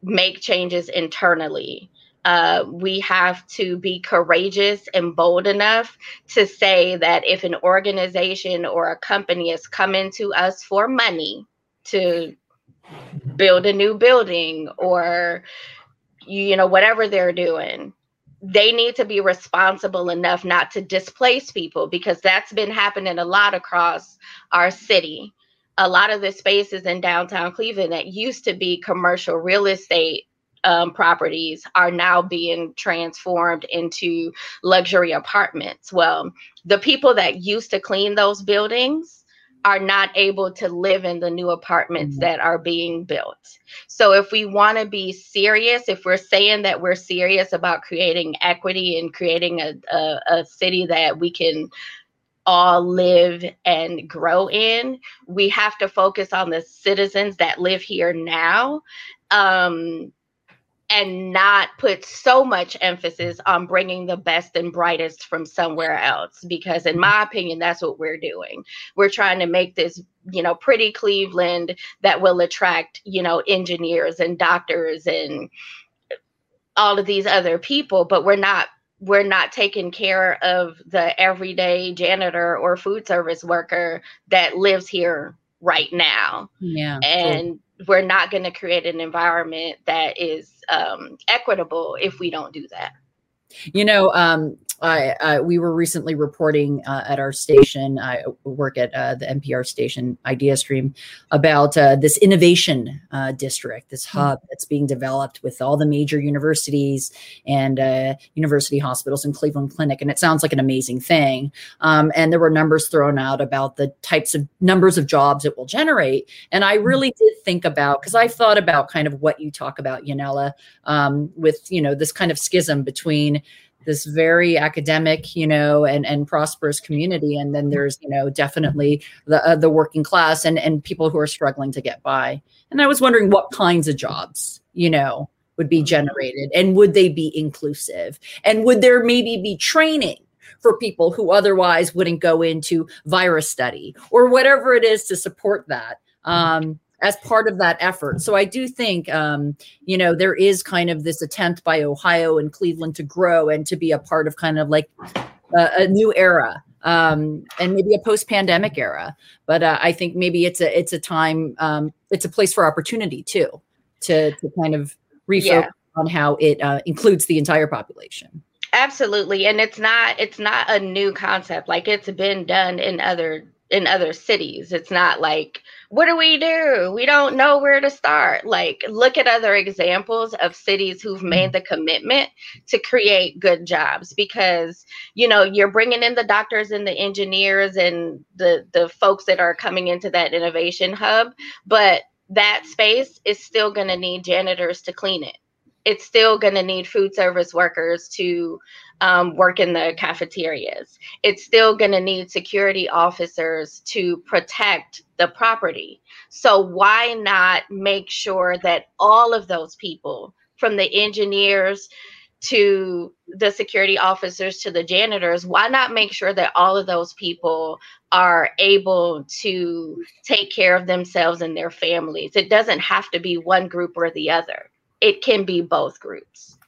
make changes internally. Uh, we have to be courageous and bold enough to say that if an organization or a company is coming to us for money to build a new building or you know whatever they're doing they need to be responsible enough not to displace people because that's been happening a lot across our city. A lot of the spaces in downtown Cleveland that used to be commercial real estate um, properties are now being transformed into luxury apartments. Well, the people that used to clean those buildings are not able to live in the new apartments mm-hmm. that are being built. So, if we want to be serious, if we're saying that we're serious about creating equity and creating a, a, a city that we can all live and grow in, we have to focus on the citizens that live here now. Um, and not put so much emphasis on bringing the best and brightest from somewhere else because in my opinion that's what we're doing. We're trying to make this you know pretty cleveland that will attract you know engineers and doctors and all of these other people but we're not we're not taking care of the everyday janitor or food service worker that lives here right now. Yeah and we're not going to create an environment that is um, equitable if we don't do that. You know, um, I, I we were recently reporting uh, at our station. I work at uh, the NPR station Ideastream about uh, this innovation uh, district, this hub that's being developed with all the major universities and uh, university hospitals and Cleveland Clinic, and it sounds like an amazing thing. Um, and there were numbers thrown out about the types of numbers of jobs it will generate, and I really did think about because I thought about kind of what you talk about, Yanela, um, with you know this kind of schism between this very academic, you know, and and prosperous community, and then there's you know definitely the uh, the working class and and people who are struggling to get by. And I was wondering what kinds of jobs, you know, would be generated, and would they be inclusive, and would there maybe be training for people who otherwise wouldn't go into virus study or whatever it is to support that. Um, as part of that effort. So I do think, um, you know, there is kind of this attempt by Ohio and Cleveland to grow and to be a part of kind of like a, a new era um, and maybe a post-pandemic era. But uh, I think maybe it's a it's a time um, it's a place for opportunity too to to kind of refocus Yeah. on how it uh, includes the entire population. Absolutely. And it's not it's not a new concept. Like it's been done in other in other cities. It's not like what do we do? We don't know where to start. Like look at other examples of cities who've mm-hmm. made the commitment to create good jobs because you know, you're bringing in the doctors and the engineers and the the folks that are coming into that innovation hub, but that space is still going to need janitors to clean it it's still going to need food service workers to um, work in the cafeterias. It's still going to need security officers to protect the property. So, why not make sure that all of those people, from the engineers to the security officers to the janitors, why not make sure that all of those people are able to take care of themselves and their families? It doesn't have to be one group or the other it can be both groups.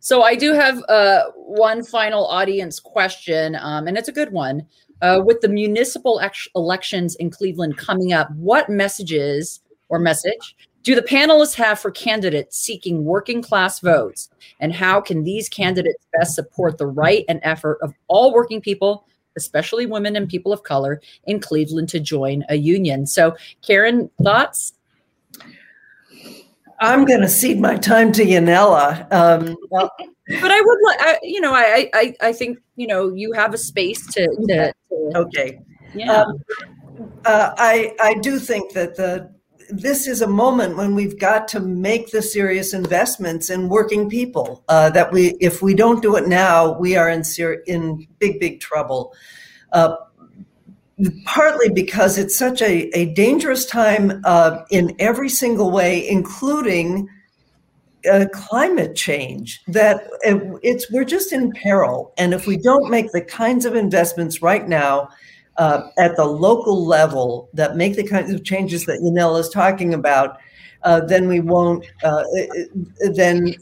So I do have uh, one final audience question, um, and it's a good one. Uh, with the municipal ex- elections in Cleveland coming up, what messages or message do the panelists have for candidates seeking working class votes? And how can these candidates best support the right and effort of all working people, especially women and people of color, in Cleveland to join a union? So, Karen, thoughts? I'm going to cede my time to Yanela. Um, well, but I would, li- I, you know, I, I, I think, you know, you have a space to, to, to okay. yeah. Um, uh, I I do think that the this is a moment when we've got to make the serious investments in working people. Uh, that we, if we don't do it now, we are in ser- in big big trouble. Uh, partly because it's such a, a dangerous time uh, in every single way, including uh, climate change. That it, it's we're just in peril, and if we don't make the kinds of investments right now uh, at the local level that make the kinds of changes that Yanela is talking about, uh, then we won't. Uh, then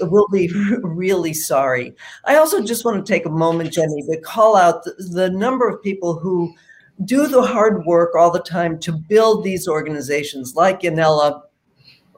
we'll be really sorry. I also just want to take a moment, Jenny, to call out the, the number of people who do the hard work all the time to build these organizations, like Yanela,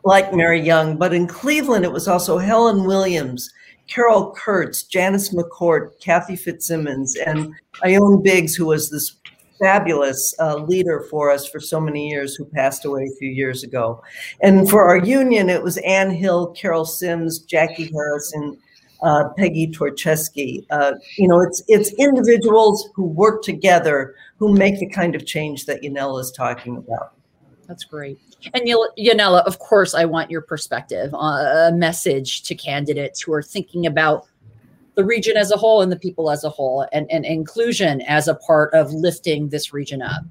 like Mary Jung. But in Cleveland, it was also Helen Williams. Carol Kurtz, Janice McCourt, Kathy Fitzsimmons, and Ione Biggs, who was this fabulous uh, leader for us for so many years who passed away a few years ago. And for our union, it was Ann Hill, Carol Sims, Jackie Harrison, uh, Peggy Torcheski. Uh, you know, it's it's individuals who work together who make the kind of change that Yanela is talking about. That's great. And Yel- Yanela, of course, I want your perspective, uh, a message to candidates who are thinking about the region as a whole and the people as a whole, and, and inclusion as a part of lifting this region up.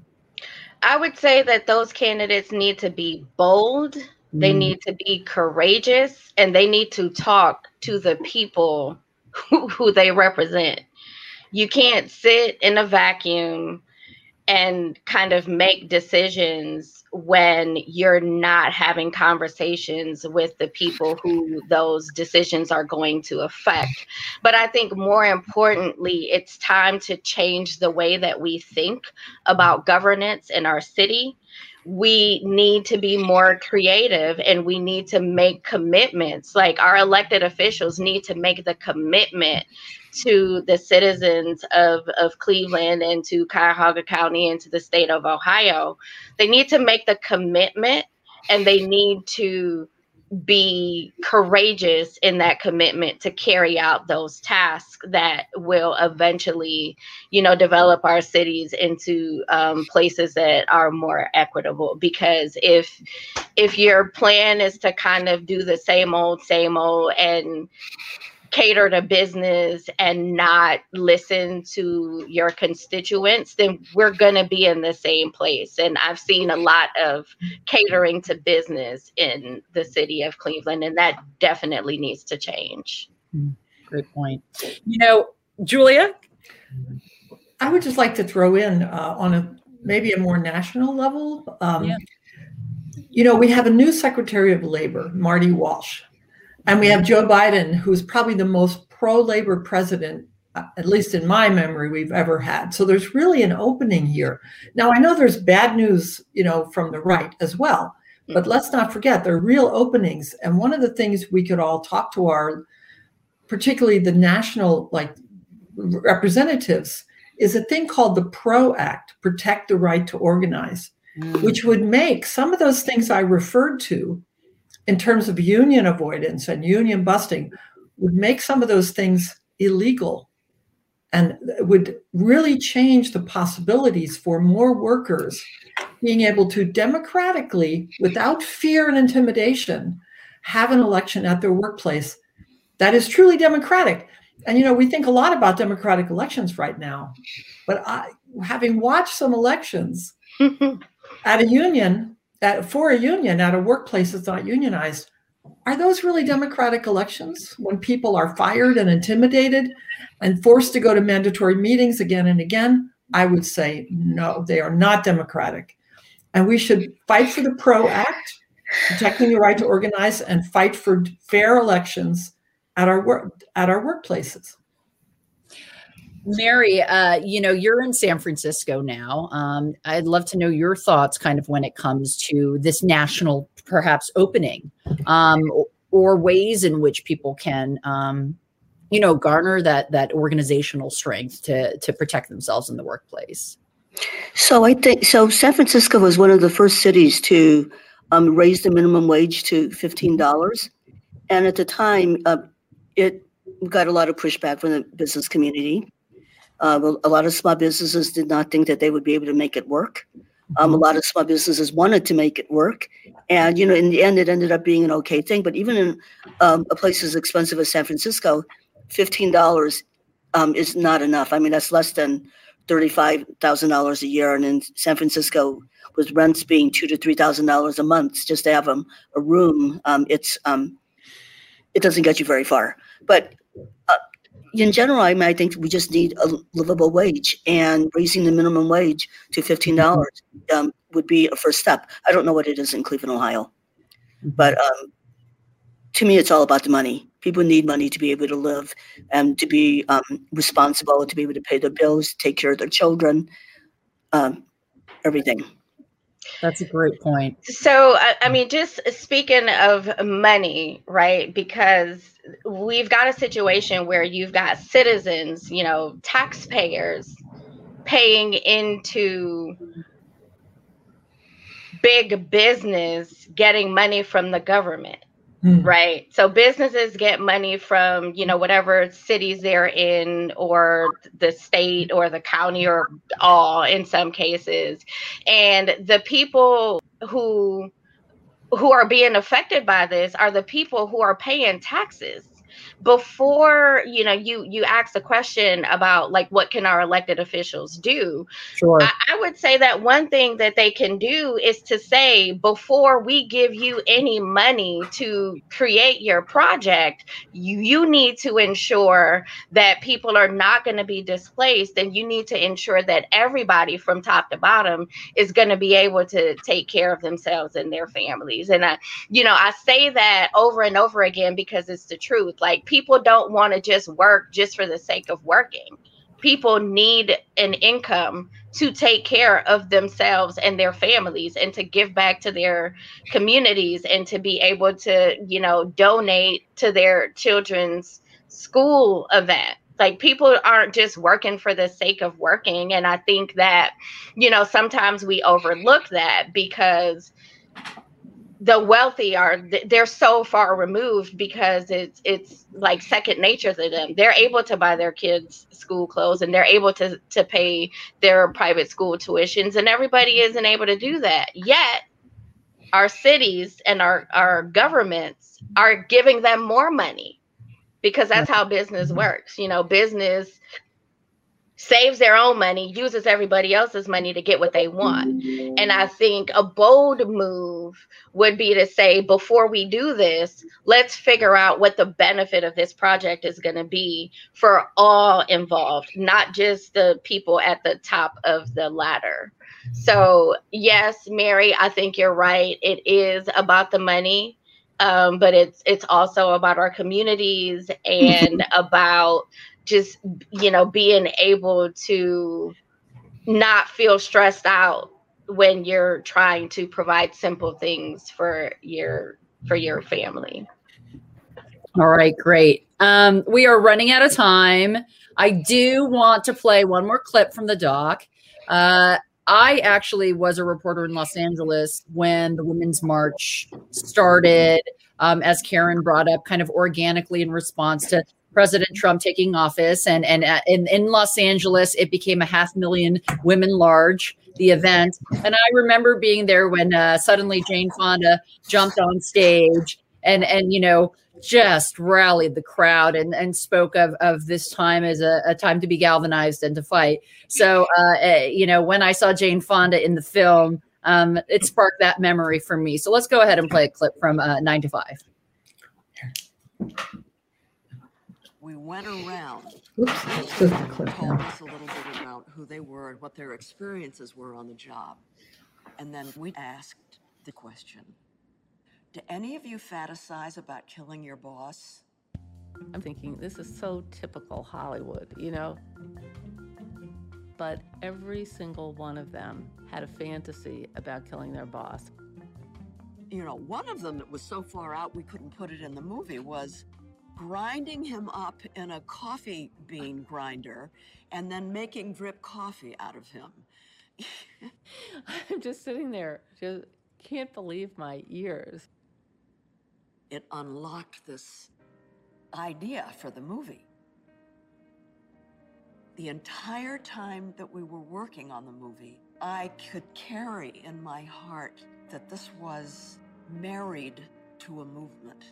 I would say that those candidates need to be bold, they Mm. need to be courageous, and they need to talk to the people who, who they represent. You can't sit in a vacuum and kind of make decisions when you're not having conversations with the people who those decisions are going to affect. But I think more importantly, it's time to change the way that we think about governance in our city we need to be more creative and we need to make commitments. Like our elected officials need to make the commitment to the citizens of, of Cleveland and to Cuyahoga County and to the state of Ohio. They need to make the commitment and they need to be courageous in that commitment to carry out those tasks that will eventually you know develop our cities into um, places that are more equitable. Because if if your plan is to kind of do the same old same old and cater to business and not listen to your constituents, then we're going to be in the same place. And I've seen a lot of catering to business in the city of Cleveland, and that definitely needs to change. Hmm, great point. You know, Julia? I would just like to throw in uh, on a maybe a more national level. Um, yeah. You know, we have a new Secretary of Labor, Marty Walsh. And we have Joe Biden, who's probably the most pro labor president, uh, at least in my memory, we've ever had. So there's really an opening here. Now, I know there's bad news, you know, from the right as well. But let's not forget there are real openings. And one of the things we could all talk to our, particularly the national like representatives, is a thing called the PRO Act, Protect the Right to Organize, mm. which would make some of those things I referred to in terms of union avoidance and union busting would make some of those things illegal and would really change the possibilities for more workers being able to democratically, without fear and intimidation, have an election at their workplace that is truly democratic. And you know, we think a lot about democratic elections right now, but I, having watched some elections at a union, at, for a union at a workplace that's not unionized, are those really democratic elections when people are fired and intimidated and forced to go to mandatory meetings again and again? I would say no, they are not democratic. And we should fight for the PRO Act, protecting the right to organize, and fight for fair elections at our work at our workplaces. Mary, uh, you know, you're in San Francisco now. Um, I'd love to know your thoughts kind of when it comes to this national perhaps opening um, or ways in which people can um, you know garner that that organizational strength to to protect themselves in the workplace. So i think so san francisco was one of the first cities to um, raise the minimum wage to $15 and at the time uh, it got a lot of pushback from the business community uh, a lot of small businesses did not think that they would be able to make it work. Um, a lot of small businesses wanted to make it work, and you know, in the end, it ended up being an okay thing. But even in um, a place as expensive as San Francisco, fifteen dollars um, is not enough. I mean, that's less than thirty-five thousand dollars a year, and in San Francisco, with rents being two to three thousand dollars a month just to have um, a room, um, it's um, it doesn't get you very far. But uh, in general, I, mean, I think we just need a livable wage, and raising the minimum wage to fifteen dollars um, would be a first step. I don't know what it is in Cleveland, Ohio, but um, to me, it's all about the money. People need money to be able to live and to be um, responsible, to be able to pay their bills, take care of their children, um, everything. That's a great point. So, I, I mean, just speaking of money, right? Because we've got a situation where you've got citizens, you know, taxpayers paying into big business getting money from the government. Mm. Right. So businesses get money from, you know, whatever cities they're in or the state or the county or all in some cases. And the people who who are being affected by this are the people who are paying taxes before you know you you ask the question about like what can our elected officials do Sure. I, I would say that one thing that they can do is to say before we give you any money to create your project you you need to ensure that people are not going to be displaced and you need to ensure that everybody from top to bottom is going to be able to take care of themselves and their families and i you know i say that over and over again because it's the truth like people don't want to just work just for the sake of working. People need an income to take care of themselves and their families and to give back to their communities and to be able to you know donate to their children's school event. Like people aren't just working for the sake of working and i think that you know sometimes we overlook that because the wealthy are they're so far removed because it's it's like second nature to them. They're able to buy their kids school clothes and they're able to to pay their private school tuitions and everybody isn't able to do that. Yet our cities and our our governments are giving them more money because that's how business works. You know business saves their own money, uses everybody else's money to get what they want. And I think a bold move would be to say, before we do this, let's figure out what the benefit of this project is going to be for all involved, not just the people at the top of the ladder. So, yes, Mary, I think you're right. It is about the money. Um, but it's it's also about our communities and about just you know being able to not feel stressed out when you're trying to provide simple things for your for your family All right, great. Um, we are running out of time. I do want to play one more clip from the doc. Uh, I actually was a reporter in Los Angeles when the Women's March started, um, as Karen brought up, kind of organically in response to President Trump taking office. And, and uh, in, in Los Angeles, it became a half million women large, the event. And I remember being there when uh, suddenly Jane Fonda jumped on stage and, and, you know, just rallied the crowd and, and spoke of, of this time as a, a time to be galvanized and to fight. So, uh, uh, you know, when I saw Jane Fonda in the film, um, it sparked that memory for me. So let's go ahead and play a clip from uh, Nine to Five. We went around. Oops, that's just clip told now. us a little bit about who they were and what their experiences were on the job. And then we asked the question Do any of you fantasize about killing your boss? I'm thinking this is so typical Hollywood, you know? But every single one of them had a fantasy about killing their boss. You know, one of them that was so far out we couldn't put it in the movie was grinding him up in a coffee bean grinder and then making drip coffee out of him. I'm just sitting there, just can't believe my ears. It unlocked this idea for the movie. The entire time that we were working on the movie, I could carry in my heart that this was married to a movement.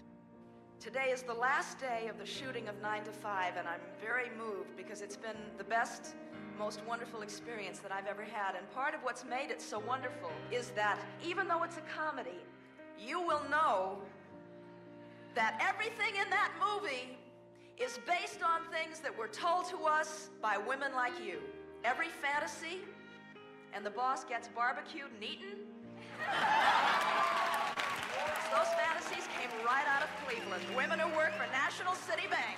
Today is the last day of the shooting of 9 to 5, and I'm very moved because it's been the best, most wonderful experience that I've ever had. And part of what's made it so wonderful is that even though it's a comedy, you will know that everything in that movie is based on things that were told to us by women like you. Every fantasy, and the boss gets barbecued and eaten. Right out of Cleveland. Women who work for National City Bank.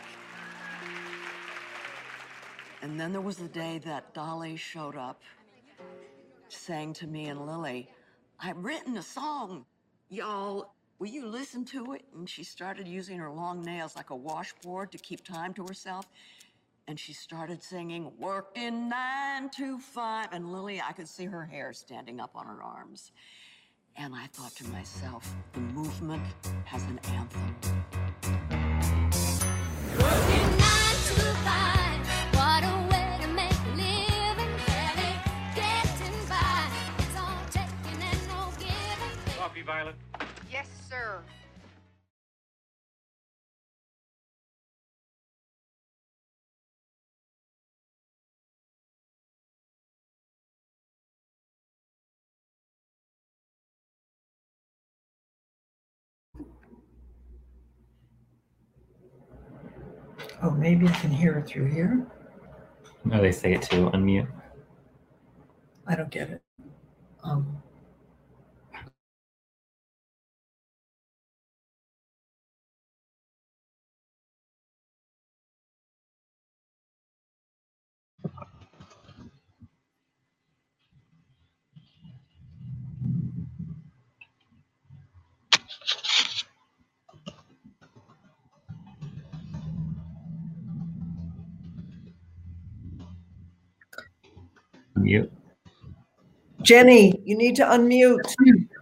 And then there was the day that Dolly showed up, saying to me and Lily, I've written a song. Y'all, will you listen to it? And she started using her long nails like a washboard to keep time to herself. And she started singing, Working nine to five. And Lily, I could see her hair standing up on her arms. And I thought to myself, the movement has an anthem. Coffee, Violet. Yes, sir. Oh, maybe I can hear it through here. No, they say it too. Unmute. I don't get it. Um, Mute. Jenny, you need to unmute.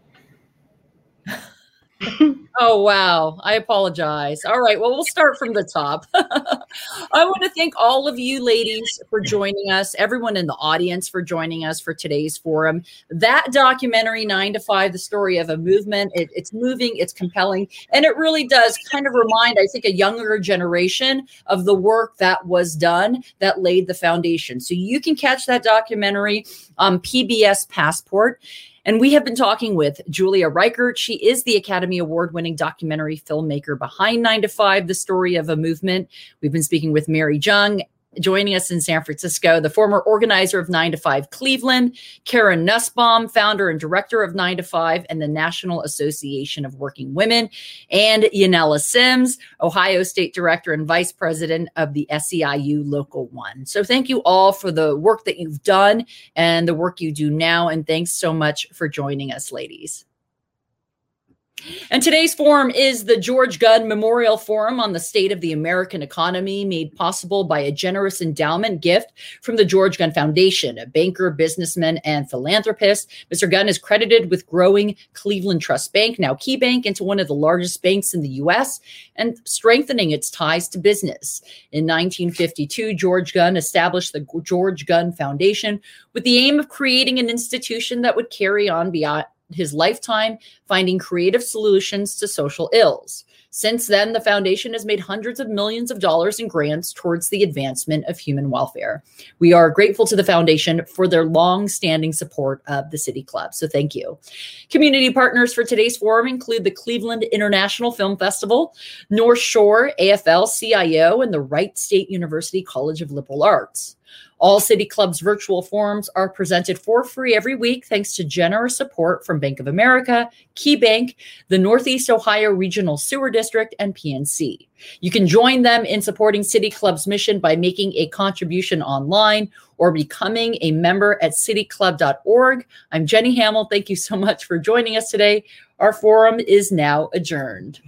Oh, wow. I apologize. All right. Well, we'll start from the top. I want to thank all of you ladies for joining us, everyone in the audience for joining us for today's forum. That documentary, Nine to Five, the story of a movement, it, it's moving, it's compelling, and it really does kind of remind, I think, a younger generation of the work that was done that laid the foundation. So you can catch that documentary on PBS Passport. And we have been talking with Julia Reichert. She is the Academy Award winning documentary filmmaker behind Nine to Five, the story of a movement. We've been speaking with Mary Jung. Joining us in San Francisco, the former organizer of Nine to Five Cleveland, Karen Nussbaum, founder and director of Nine to Five and the National Association of Working Women, and Yanela Sims, Ohio State Director and Vice President of the SEIU Local One. So, thank you all for the work that you've done and the work you do now. And thanks so much for joining us, ladies. And today's forum is the George Gund Memorial Forum on the State of the American Economy, made possible by a generous endowment gift from the George Gund Foundation, a banker, businessman, and philanthropist. Mr. Gund is credited with growing Cleveland Trust Bank, now KeyBank, into one of the largest banks in the U.S. and strengthening its ties to business. In 1952, George Gund established the George Gund Foundation with the aim of creating an institution that would carry on beyond his lifetime finding creative solutions to social ills. Since then, the foundation has made hundreds of millions of dollars in grants towards the advancement of human welfare. We are grateful to the foundation for their long-standing support of the City Club. So thank you. Community partners for today's forum include the Cleveland International Film Festival, North Shore AFL-CIO, and the Wright State University College of Liberal Arts. All City Club's virtual forums are presented for free every week thanks to generous support from Bank of America, KeyBank, the Northeast Ohio Regional Sewer District, and PNC. You can join them in supporting City Club's mission by making a contribution online or becoming a member at cityclub.org. I'm Jenny Hamel. Thank you so much for joining us today. Our forum is now adjourned.